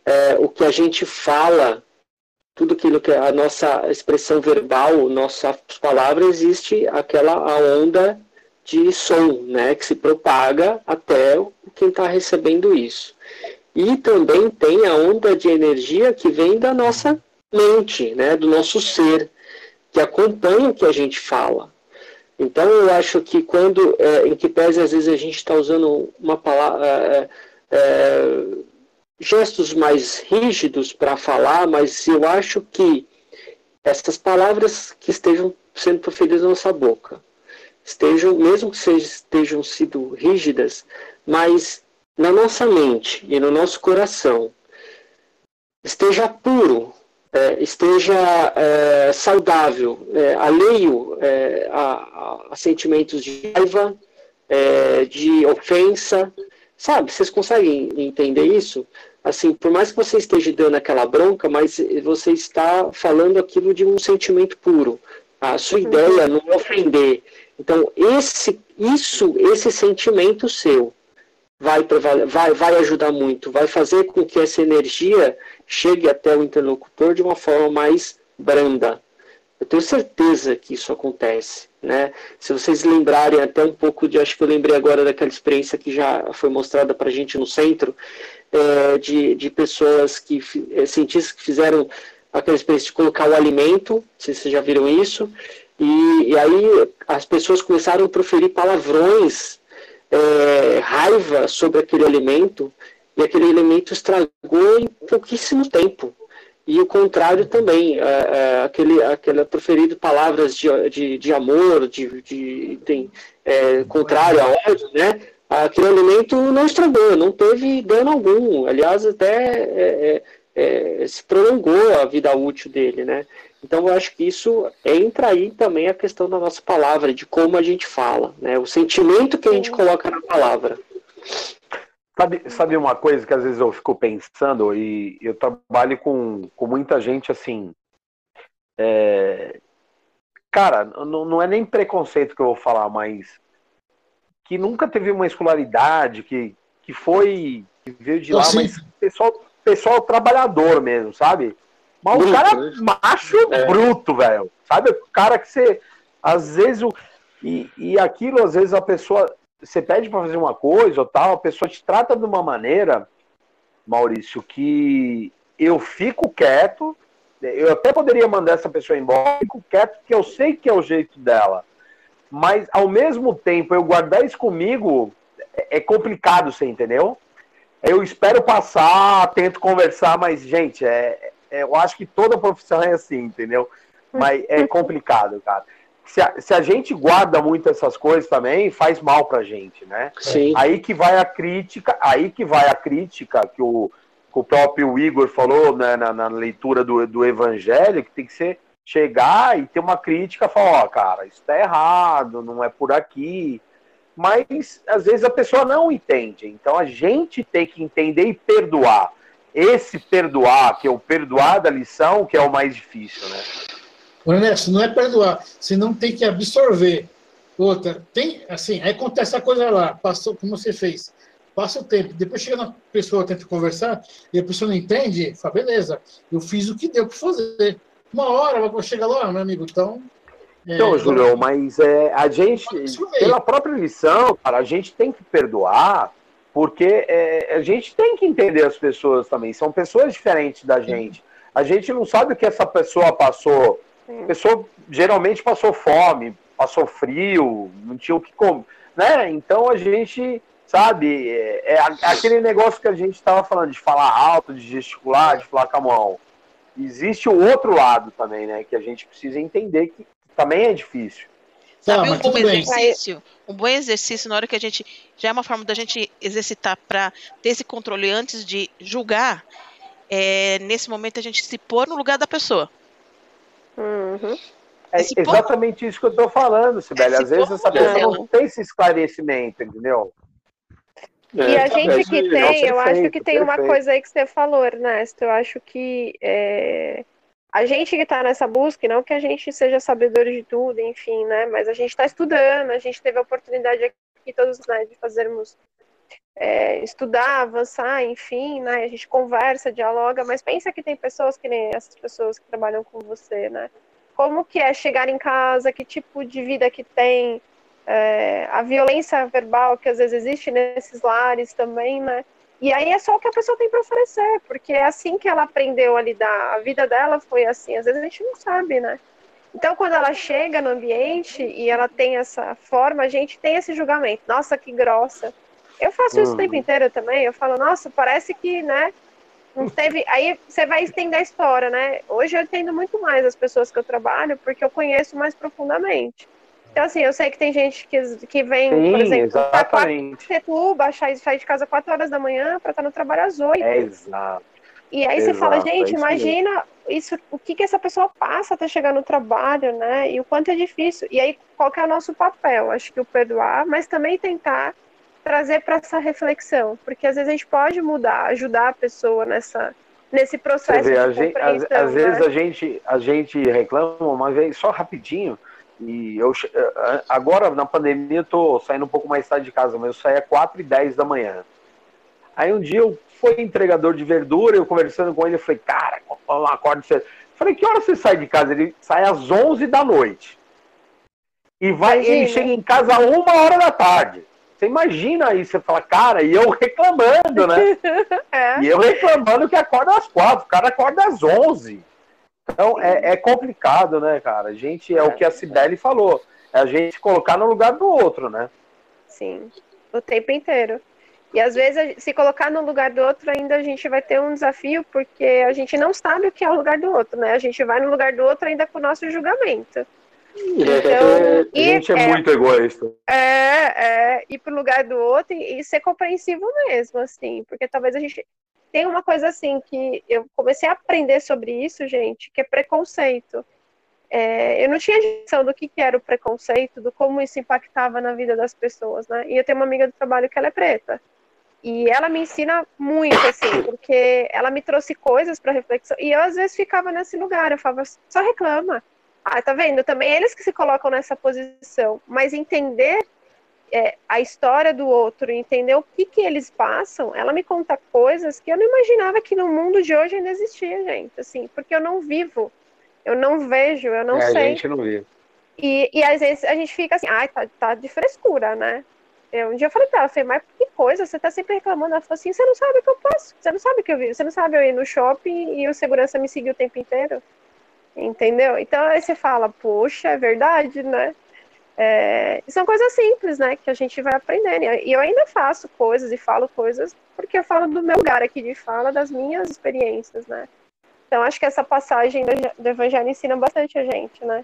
é, o que a gente fala tudo aquilo que a nossa expressão verbal, nossa palavra, existe aquela a onda de som, né, que se propaga até quem está recebendo isso. E também tem a onda de energia que vem da nossa mente, né, do nosso ser, que acompanha o que a gente fala. Então eu acho que quando, é, em que pese às vezes a gente está usando uma palavra, é, é, gestos mais rígidos para falar, mas eu acho que essas palavras que estejam sendo proferidas na nossa boca, estejam, mesmo que sejam, estejam sido rígidas, mas na nossa mente e no nosso coração, esteja puro, é, esteja é, saudável, é, alheio é, a, a, sentimentos de raiva, é, de ofensa, sabe? Vocês conseguem entender isso? assim, por mais que você esteja dando aquela bronca, mas você está falando aquilo de um sentimento puro. A sua uhum. ideia não é ofender. Então, esse, isso, esse sentimento seu, vai, vai, vai ajudar muito, vai fazer com que essa energia chegue até o interlocutor de uma forma mais branda. Eu tenho certeza que isso acontece. Né? Se vocês lembrarem até um pouco de, acho que eu lembrei agora daquela experiência que já foi mostrada para a gente no centro, é, de, de pessoas que, é, cientistas que fizeram aquela experiência de colocar o alimento, se vocês já viram isso, e, e aí as pessoas começaram a proferir palavrões, é, raiva sobre aquele alimento, e aquele alimento estragou em pouquíssimo tempo. E o contrário também, é, é, aquele, aquele proferido palavras de, de, de amor, de, de tem, é, contrário a ódio, né? Aquele alimento não estragou, não teve dano algum. Aliás, até é, é, é, se prolongou a vida útil dele, né? Então, eu acho que isso entra aí também a questão da nossa palavra, de como a gente fala, né? O sentimento que a gente coloca na palavra. Sabe, sabe uma coisa que às vezes eu fico pensando, e eu trabalho com, com muita gente assim. É... Cara, não, não é nem preconceito que eu vou falar, mas que nunca teve uma escolaridade, que, que foi. que veio de lá, mas pessoal, pessoal trabalhador mesmo, sabe? Mas bruto, o cara né? macho é. bruto, velho. Sabe? O cara que você. Às vezes. O, e, e aquilo, às vezes, a pessoa. Você pede para fazer uma coisa ou tal, a pessoa te trata de uma maneira, Maurício, que eu fico quieto. Eu até poderia mandar essa pessoa embora, fico quieto, porque eu sei que é o jeito dela. Mas, ao mesmo tempo, eu guardar isso comigo é, é complicado, você entendeu? Eu espero passar, tento conversar, mas, gente, é, é, eu acho que toda profissão é assim, entendeu? Mas é [LAUGHS] complicado, cara. Se a, se a, gente guarda muito essas coisas também, faz mal pra gente, né? Sim. Aí que vai a crítica, aí que vai a crítica que o, que o próprio Igor falou né, na, na, leitura do, do Evangelho, que tem que ser chegar e ter uma crítica, falar, ó, oh, cara, isso tá errado, não é por aqui. Mas às vezes a pessoa não entende. Então a gente tem que entender e perdoar esse perdoar, que é o perdoar da lição, que é o mais difícil, né? Ernesto, não é perdoar, você não tem que absorver. Outra, tem, assim, aí acontece a coisa lá, passou como você fez, passa o tempo, depois chega na pessoa, tenta conversar, e a pessoa não entende, fala, beleza, eu fiz o que deu para fazer. Uma hora, vai chegar lá, meu amigo, então. É, então, Júlio, mas é, a gente, pela própria lição, cara, a gente tem que perdoar porque é, a gente tem que entender as pessoas também, são pessoas diferentes da gente. A gente não sabe o que essa pessoa passou. A pessoa geralmente passou fome, passou frio, não tinha o que comer. Né? Então a gente, sabe, é, é aquele negócio que a gente estava falando, de falar alto, de gesticular, de falar com a mão. Existe o outro lado também, né? Que a gente precisa entender que também é difícil. Sabe um bom exercício? Um bom exercício na hora que a gente. Já é uma forma da gente exercitar para ter esse controle antes de julgar. É, nesse momento a gente se pôr no lugar da pessoa. Uhum. É exatamente pôr... isso que eu estou falando, Sibeli. Às vezes essa pessoa não tem esse esclarecimento, entendeu? É, e a gente que tem, eu acho que tem uma coisa aí que você falou, Ernesto. Eu acho que é, a gente que está nessa busca, não que a gente seja sabedor de tudo, enfim, né? Mas a gente está estudando, a gente teve a oportunidade aqui todos né, de fazermos é, estudar, avançar, enfim, né? A gente conversa, dialoga, mas pensa que tem pessoas que nem essas pessoas que trabalham com você, né? Como que é chegar em casa, que tipo de vida que tem, é, a violência verbal que às vezes existe nesses lares também, né? E aí é só o que a pessoa tem para oferecer, porque é assim que ela aprendeu a lidar. A vida dela foi assim. Às vezes a gente não sabe, né? Então, quando ela chega no ambiente e ela tem essa forma, a gente tem esse julgamento. Nossa, que grossa. Eu faço isso o tempo uhum. inteiro também. Eu falo, nossa, parece que, né? Não teve. Aí você vai estender a história, né? Hoje eu entendo muito mais as pessoas que eu trabalho, porque eu conheço mais profundamente. Então, assim, eu sei que tem gente que, que vem, Sim, por exemplo, exatamente. Setuba, sair de casa 4 horas da manhã para estar no trabalho às 8. É, exato. E aí exato, você fala, gente, é imagina isso, o que, que essa pessoa passa até chegar no trabalho, né? E o quanto é difícil. E aí, qual que é o nosso papel? Acho que o perdoar, mas também tentar trazer para essa reflexão. Porque às vezes a gente pode mudar, ajudar a pessoa nessa, nesse processo vê, de gente, às, às, vezes né? a gente, a gente reclama, mas só rapidinho E eu agora na pandemia eu tô saindo um pouco mais tarde de casa, mas eu saía 4 e 10 da manhã. Aí um dia eu fui entregador de verdura, eu conversando com ele, eu falei, cara, eu acordo cedo. Falei, que hora você sai de casa? Ele sai às 11 da noite. E vai, Imagina. ele chega em casa uma hora da tarde. Você imagina aí, você fala, cara, e eu reclamando, né? [LAUGHS] é. E eu reclamando que acorda às quatro, o cara acorda às onze. Então é, é, complicado, né, cara? A gente, é, é o que a Cibele falou, é a gente colocar no lugar do outro, né? Sim, o tempo inteiro. E às vezes, se colocar no lugar do outro, ainda a gente vai ter um desafio, porque a gente não sabe o que é o lugar do outro, né? A gente vai no lugar do outro ainda com o nosso julgamento. Então, a gente é, é, muito egoísta. É, é, ir pro lugar do outro e, e ser compreensivo mesmo, assim, porque talvez a gente tem uma coisa assim que eu comecei a aprender sobre isso, gente, que é preconceito. É, eu não tinha noção do que, que, era o preconceito, do como isso impactava na vida das pessoas, né? E eu tenho uma amiga do trabalho que ela é preta. E ela me ensina muito, assim, porque ela me trouxe coisas para reflexão. E eu, às vezes, ficava nesse lugar. Eu falava, só reclama. Ah, tá vendo? Também eles que se colocam nessa posição. Mas entender é, a história do outro, entender o que, que eles passam, ela me conta coisas que eu não imaginava que no mundo de hoje ainda existia, gente. Assim, porque eu não vivo, eu não vejo, eu não é, sei. A gente não vê. E, e às vezes a gente fica assim, ai, tá, tá de frescura, né? Eu, um dia eu falei pra ela, falei, mas que coisa, você tá sempre reclamando. Ela falou assim, você não sabe o que eu posso, você não sabe o que eu vi, você não sabe eu ir no shopping e o segurança me seguir o tempo inteiro. Entendeu? Então aí você fala, poxa, é verdade, né? É, são coisas simples, né? Que a gente vai aprendendo. E eu ainda faço coisas e falo coisas porque eu falo do meu lugar aqui de fala, das minhas experiências, né? Então acho que essa passagem do Evangelho ensina bastante a gente, né?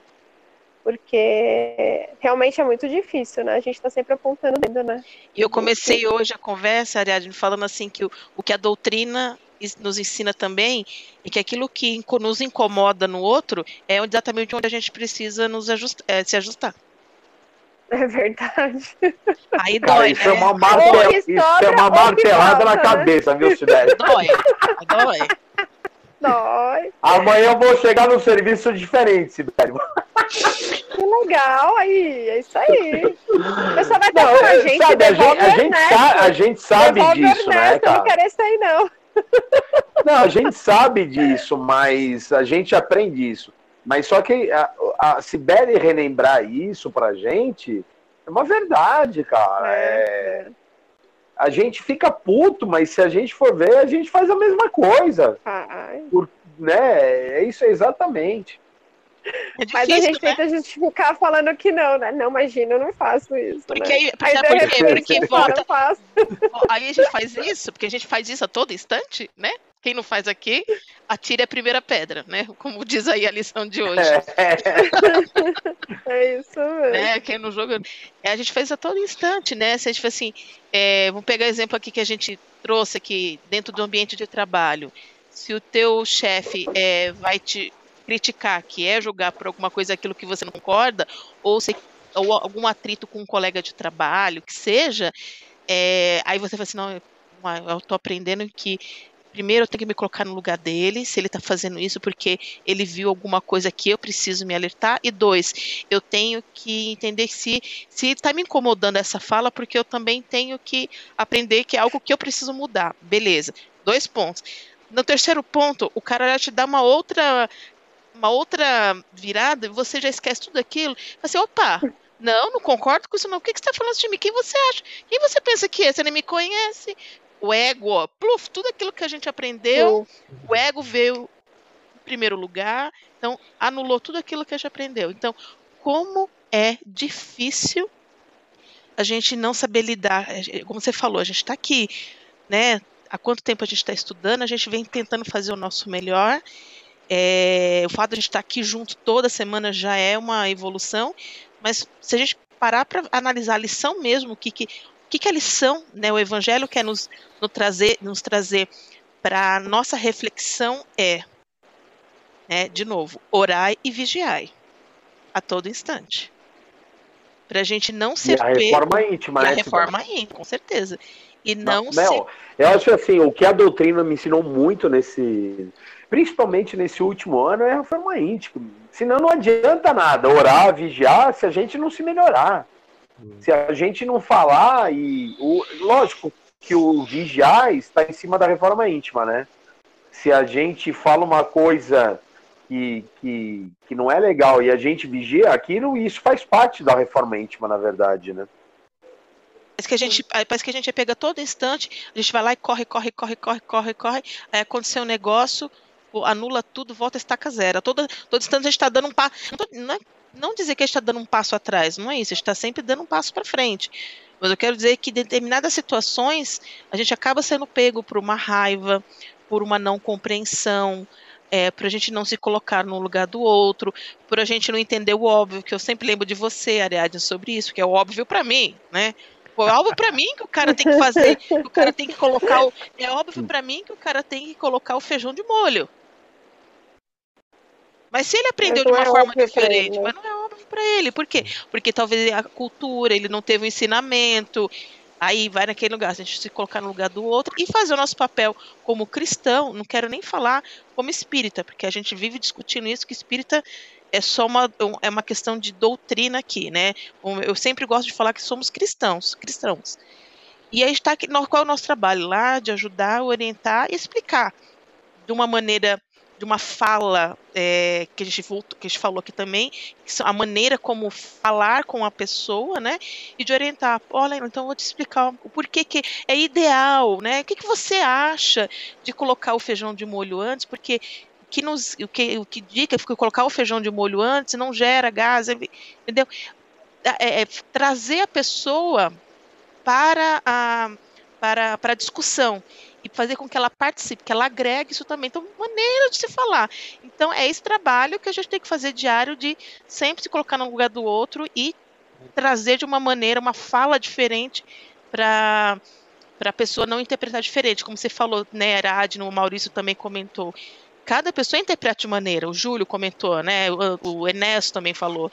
Porque realmente é muito difícil, né? A gente está sempre apontando o dedo, né? E eu comecei hoje a conversa, Ariadne, falando assim que o, o que a doutrina nos ensina também é que aquilo que nos incomoda no outro é exatamente onde a gente precisa nos é, se ajustar. [LAUGHS] É verdade. Aí dói, Cara, isso, é né? é uma martel... isso é uma martelada na né? cabeça, viu, Sibeli? [LAUGHS] Dói, dói. Dói. Amanhã eu vou chegar num serviço diferente, Sibeli. Que legal, aí, é isso aí. Você vai ter não, a gente, sabe, a gente, a gente, sabe, a gente sabe disso, né, cara? Eu não quero isso aí, não. Não, a gente sabe disso, mas a gente aprende isso. Mas só que a, a Sibeli relembrar isso pra gente é uma verdade, cara. É, é... A gente fica puto, mas se a gente for ver, a gente faz a mesma coisa. Por, né? É isso exatamente. É difícil, Mas a gente né? tenta justificar falando que não, né? Não, imagina, eu não faço isso. Porque, né? aí, aí, sabe por quê? Porque volta. [LAUGHS] Aí a gente faz isso, porque a gente faz isso a todo instante, né? Quem não faz aqui, atire a primeira pedra, né? Como diz aí a lição de hoje. é [LAUGHS] isso mesmo. Né? Quem não joga. É, a gente faz a todo instante, né? Se a gente assim, é, vamos pegar o exemplo aqui que a gente trouxe aqui dentro do ambiente de trabalho. Se o teu chefe é, vai te criticar, que é julgar por alguma coisa aquilo que você não concorda, ou, se, ou algum atrito com um colega de trabalho, que seja, é, aí você fala assim, não, eu estou aprendendo que primeiro eu tenho que me colocar no lugar dele, se ele está fazendo isso porque ele viu alguma coisa que eu preciso me alertar. E dois, eu tenho que entender se se está me incomodando essa fala, porque eu também tenho que aprender que é algo que eu preciso mudar. Beleza. Dois pontos. No terceiro ponto, o cara já te dá uma outra uma outra virada e você já esquece tudo aquilo. Você, opa, não, não concordo com isso não. O que, que você está falando de mim? Quem você acha? Quem você pensa que é? Você nem me conhece? O ego, pluf, tudo aquilo que a gente aprendeu, o ego veio em primeiro lugar, então anulou tudo aquilo que a gente aprendeu. Então, como é difícil a gente não saber lidar, como você falou, a gente está aqui, né? Há quanto tempo a gente está estudando, a gente vem tentando fazer o nosso melhor é, o fato de a gente estar aqui junto toda semana já é uma evolução, mas se a gente parar para analisar a lição mesmo, o que, que, o que, que a lição, né, o Evangelho quer nos, nos trazer, nos trazer para nossa reflexão é, né, de novo, orai e vigiai a todo instante. Para a gente não ser e a reforma íntima, né? A reforma íntima, com certeza. E não, não ser... Eu acho assim, o que a doutrina me ensinou muito nesse principalmente nesse último ano, é a reforma íntima. Senão não adianta nada orar, vigiar, se a gente não se melhorar. Se a gente não falar, e o, lógico que o vigiar está em cima da reforma íntima, né? Se a gente fala uma coisa que, que, que não é legal e a gente vigia aquilo, isso faz parte da reforma íntima, na verdade, né? Parece que a gente, parece que a gente pega todo instante, a gente vai lá e corre, corre, corre, corre, corre, corre, aí aconteceu um negócio, anula tudo, volta a estaca zero. Todo, todo instante a gente está dando um passo. Não, é, não dizer que a gente está dando um passo atrás, não é isso, a gente está sempre dando um passo para frente. Mas eu quero dizer que em determinadas situações a gente acaba sendo pego por uma raiva, por uma não compreensão, é, para a gente não se colocar no lugar do outro, por a gente não entender o óbvio, que eu sempre lembro de você, Ariadne, sobre isso, que é óbvio para mim, né? Pô, é óbvio para mim que o cara tem que fazer, que o cara tem que colocar o, é óbvio para mim que o cara tem que colocar o feijão de molho. Mas se ele aprendeu de uma é forma diferente, ele, mas não é óbvio para ele. Por quê? Porque talvez a cultura, ele não teve o um ensinamento. Aí vai naquele lugar, a gente se colocar no lugar do outro e fazer o nosso papel como cristão. Não quero nem falar como espírita, porque a gente vive discutindo isso, que espírita é só uma, é uma questão de doutrina aqui, né? Eu sempre gosto de falar que somos cristãos, cristãos. E aí está qual é o nosso trabalho lá de ajudar, orientar e explicar de uma maneira de uma fala é, que, a gente, que a gente falou aqui também, a maneira como falar com a pessoa, né? E de orientar. Olha, então eu vou te explicar o porquê que é ideal, né? O que, que você acha de colocar o feijão de molho antes? Porque que nos, o que o que dica que colocar o feijão de molho antes não gera gás, entendeu? É, é, trazer a pessoa para a para, para a discussão e fazer com que ela participe, que ela agregue isso também. Então, maneira de se falar. Então, é esse trabalho que a gente tem que fazer diário de sempre se colocar no lugar do outro e trazer de uma maneira, uma fala diferente para para a pessoa não interpretar diferente, como você falou, né, Aradno, o Maurício também comentou. Cada pessoa interpreta de maneira, o Júlio comentou, né, o, o Ernesto também falou.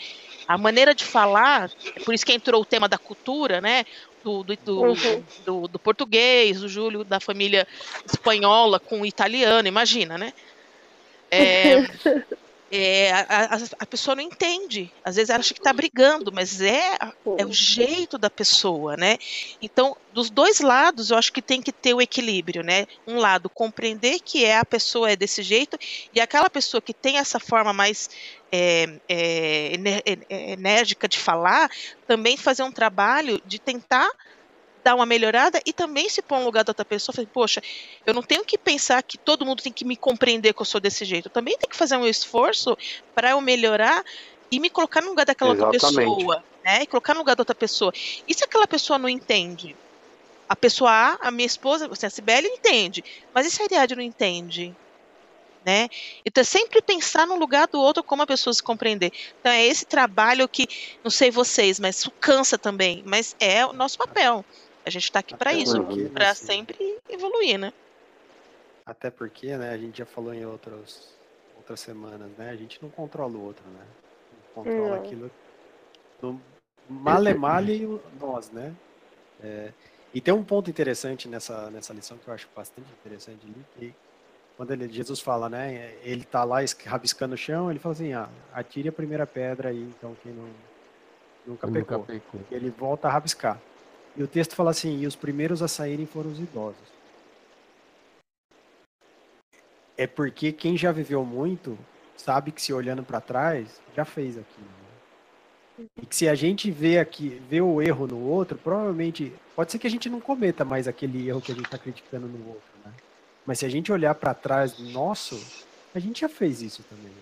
A maneira de falar, por isso que entrou o tema da cultura, né? Do, do, do, uhum. do, do português, o Júlio da família espanhola com o italiano, imagina, né? É, [LAUGHS] é, a, a, pessoa não entende. Às vezes ela acha que está brigando, mas é, é o jeito da pessoa, né? Então, dos dois lados, eu acho que tem que ter o equilíbrio, né? Um lado, compreender que é a pessoa é desse jeito, e aquela pessoa que tem essa forma mais é, é, é enérgica de falar, também fazer um trabalho de tentar dar uma melhorada e também se pôr no lugar da outra pessoa, falar, poxa, eu não tenho que pensar que todo mundo tem que me compreender que eu sou desse jeito. Eu também tenho que fazer um esforço para eu melhorar e me colocar no lugar daquela Exatamente. outra pessoa, né? E colocar no lugar da outra pessoa. E se aquela pessoa não entende? A pessoa A, a minha esposa, assim, a Sibeli entende, mas e se a Ariadne não entende? Né? Então, é sempre pensar no lugar do outro como a pessoa se compreender. Então, é esse trabalho que, não sei vocês, mas cansa também, mas é o nosso papel. A gente está aqui para isso, para sempre evoluir, né? Até porque, né, a gente já falou em outras, outras semanas, né? A gente não controla o outro, né? Controla aquilo. No, male male nós, né? É, e tem um ponto interessante nessa, nessa lição que eu acho bastante interessante ali, que quando ele, Jesus fala, né? Ele tá lá rabiscando o chão, ele fala assim, ah, atire a primeira pedra aí, então quem não nunca, nunca pecou. pecou. Ele volta a rabiscar. E o texto fala assim: e os primeiros a saírem foram os idosos. É porque quem já viveu muito sabe que se olhando para trás já fez aquilo. Né? E que se a gente vê aqui, vê o erro no outro, provavelmente pode ser que a gente não cometa mais aquele erro que a gente está criticando no outro, né? Mas se a gente olhar para trás nosso, a gente já fez isso também.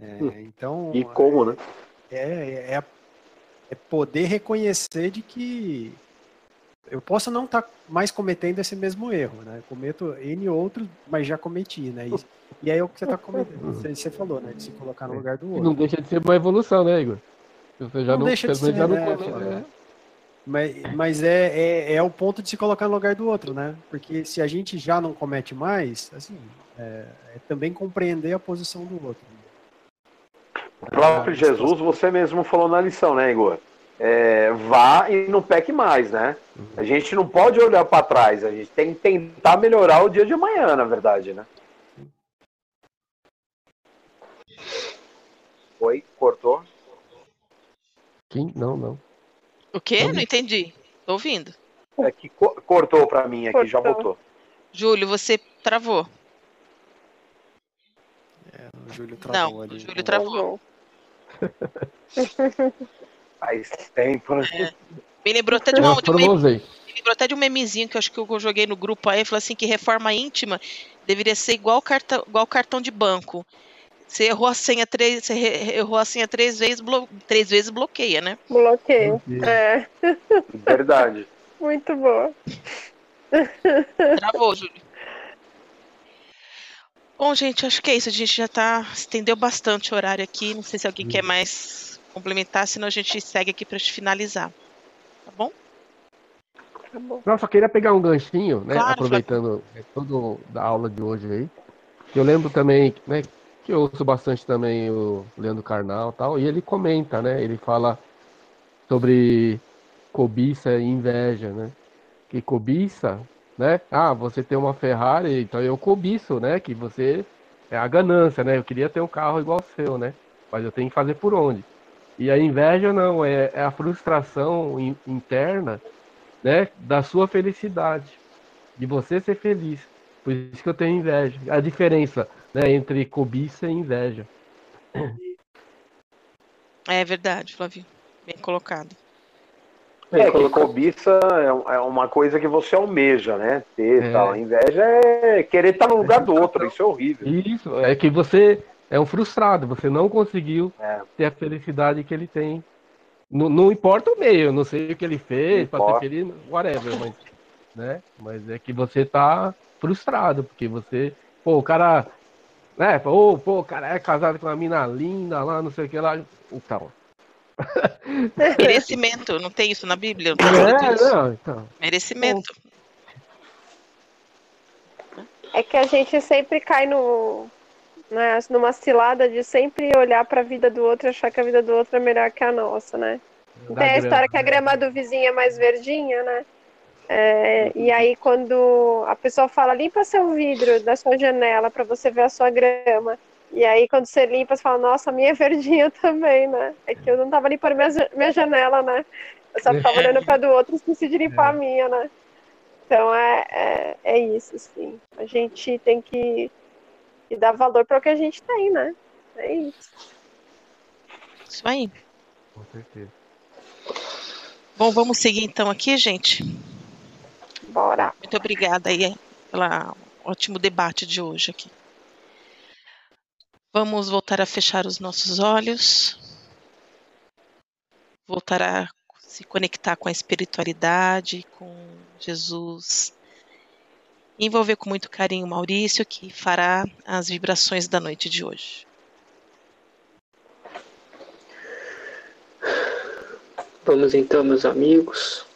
Né? É, hum. então. E como, né? É, é, a é poder reconhecer de que eu posso não estar tá mais cometendo esse mesmo erro, né? Eu cometo N outros, mas já cometi, né? E, e aí é o que você está cometendo, uhum. você, você, falou, né? De se colocar no lugar do outro. Não deixa de ser uma evolução, né, Igor? Você já não, não deixa de ser, já né, é. Mas, mas é, é, é, o ponto de se colocar no lugar do outro, né? Porque se a gente já não comete mais, assim, é, é também compreender a posição do outro. O próprio Jesus, você mesmo falou na lição, né, Igor? É, vá e não peque mais, né? Uhum. A gente não pode olhar para trás, a gente tem que tentar melhorar o dia de amanhã, na verdade, né? Oi, cortou? Quem? Não, não. O quê? Não entendi. Tô ouvindo. É que co- cortou pra mim aqui, já Cortou. voltou. Júlio, você travou. É, o Júlio travou Não, ali. o Júlio travou. Faz tempo, né? Me lembrou até de, uma, de um meme- me lembrou até de um memezinho que eu acho que eu joguei no grupo aí, falou assim que reforma íntima deveria ser igual cartão, igual cartão de banco. Você errou a senha três, você errou a senha três vezes, blo- três vezes bloqueia, né? Bloqueio. É, Verdade. [LAUGHS] muito boa. Travou, Júlio. Bom, gente, acho que é isso. A gente já tá. Estendeu bastante o horário aqui. Não sei se alguém quer mais complementar, senão a gente segue aqui para finalizar. Tá bom? Tá bom. Não, só queria pegar um ganchinho, né? Claro, aproveitando é, todo da aula de hoje aí. Eu lembro também, né, que eu ouço bastante também o Leandro Carnal e tal, e ele comenta, né? Ele fala sobre cobiça e inveja, né? Que cobiça, né? Ah, você tem uma Ferrari, então eu cobiço, né? Que você é a ganância, né? Eu queria ter um carro igual ao seu, né? Mas eu tenho que fazer por onde? E a inveja não, é, é a frustração in- interna né, da sua felicidade, de você ser feliz. Por isso que eu tenho inveja. A diferença, né, entre cobiça e inveja. É verdade, Flavio. Bem colocado. É que cobiça é é uma coisa que você almeja, né? Ter É. tal. A inveja é querer estar no lugar do outro, isso é horrível. Isso, é que você é um frustrado, você não conseguiu É. ter a felicidade que ele tem. Não, não importa o meio, não sei o que ele fez para ser feliz, whatever, mas, né? Mas é que você tá frustrado, porque você, pô, o cara, né? Pô, pô, o cara é casado com uma mina linda lá, não sei o que lá. Então, Merecimento, não tem isso na Bíblia? Não é, isso? não, então. Merecimento. É que a gente sempre cai no, né, numa cilada de sempre olhar para a vida do outro e achar que a vida do outro é melhor que a nossa, né? Da Tem a grama. história que a grama do vizinho é mais verdinha, né? É, e aí quando a pessoa fala, limpa seu vidro da sua janela para você ver a sua grama. E aí quando você limpa, você fala, nossa, a minha é verdinha [LAUGHS] também, né? É que eu não tava limpando minha, minha janela, né? Eu só ficava olhando para do outro e esqueci de limpar a minha, né? Então é, é, é isso, assim. A gente tem que, que dar valor para o que a gente tem, né? É isso. Isso aí. Com certeza. Bom, vamos seguir então aqui, gente. Bora. Muito obrigada aí pelo ótimo debate de hoje aqui. Vamos voltar a fechar os nossos olhos, voltar a se conectar com a espiritualidade, com Jesus, envolver com muito carinho Maurício, que fará as vibrações da noite de hoje. Vamos então, meus amigos,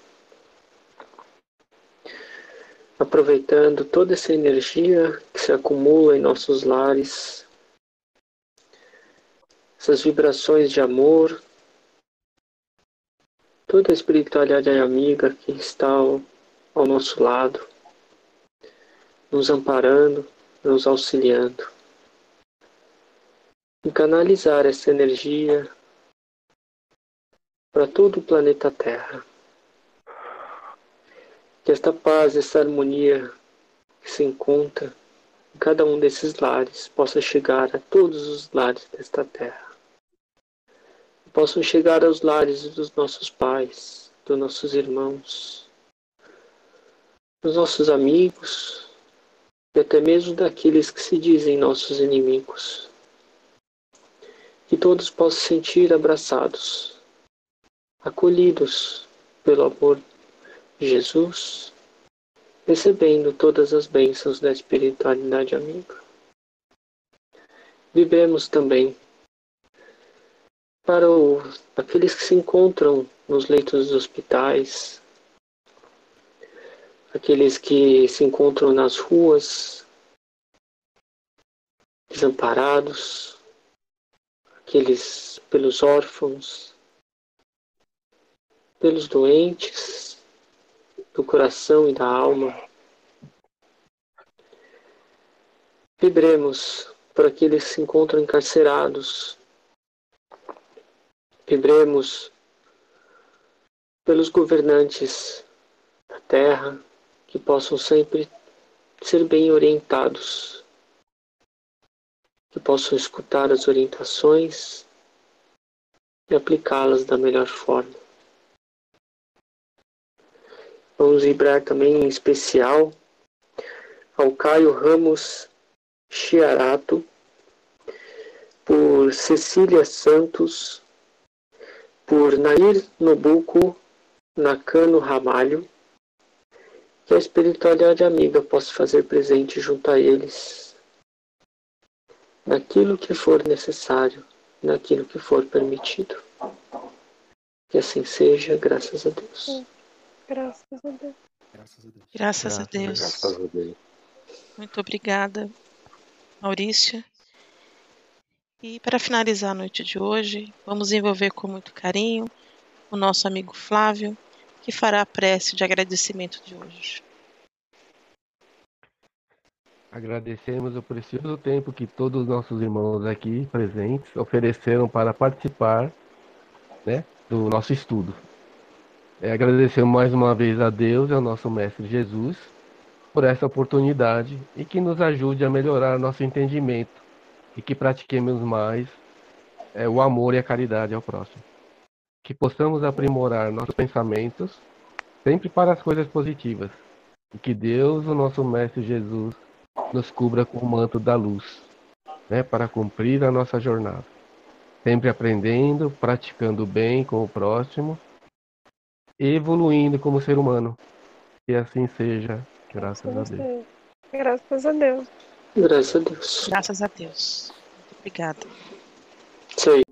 aproveitando toda essa energia que se acumula em nossos lares, essas vibrações de amor, toda a espiritualidade amiga que está ao, ao nosso lado, nos amparando, nos auxiliando. E canalizar essa energia para todo o planeta Terra. Que esta paz, essa harmonia que se encontra em cada um desses lares possa chegar a todos os lares desta Terra. Possam chegar aos lares dos nossos pais, dos nossos irmãos, dos nossos amigos e até mesmo daqueles que se dizem nossos inimigos. Que todos possam se sentir abraçados acolhidos pelo amor de Jesus, recebendo todas as bênçãos da espiritualidade amiga. Vivemos também para o, aqueles que se encontram nos leitos dos hospitais, aqueles que se encontram nas ruas, desamparados, aqueles pelos órfãos, pelos doentes do coração e da alma. Vibremos por aqueles que se encontram encarcerados Vibremos pelos governantes da Terra que possam sempre ser bem orientados, que possam escutar as orientações e aplicá-las da melhor forma. Vamos vibrar também em especial ao Caio Ramos Chiarato, por Cecília Santos, por Nair Nobuco Nakano Ramalho, que a espiritualidade amiga possa fazer presente junto a eles, naquilo que for necessário, naquilo que for permitido. Que assim seja, graças a Deus. Graças a Deus. Graças a Deus. Graças a Deus. Graças a Deus. Muito obrigada, Maurício. E para finalizar a noite de hoje, vamos envolver com muito carinho o nosso amigo Flávio, que fará a prece de agradecimento de hoje. Agradecemos o precioso tempo que todos os nossos irmãos aqui presentes ofereceram para participar né, do nosso estudo. É, agradecemos mais uma vez a Deus e ao nosso Mestre Jesus por essa oportunidade e que nos ajude a melhorar nosso entendimento e que pratiquemos mais é, o amor e a caridade ao próximo. Que possamos aprimorar nossos pensamentos sempre para as coisas positivas e que Deus, o nosso Mestre Jesus, nos cubra com o manto da luz, né, para cumprir a nossa jornada. Sempre aprendendo, praticando bem com o próximo evoluindo como ser humano. Que assim seja, graças a Deus. Graças a Deus. Graças a Deus. Graças a Deus. Obrigada. Aí.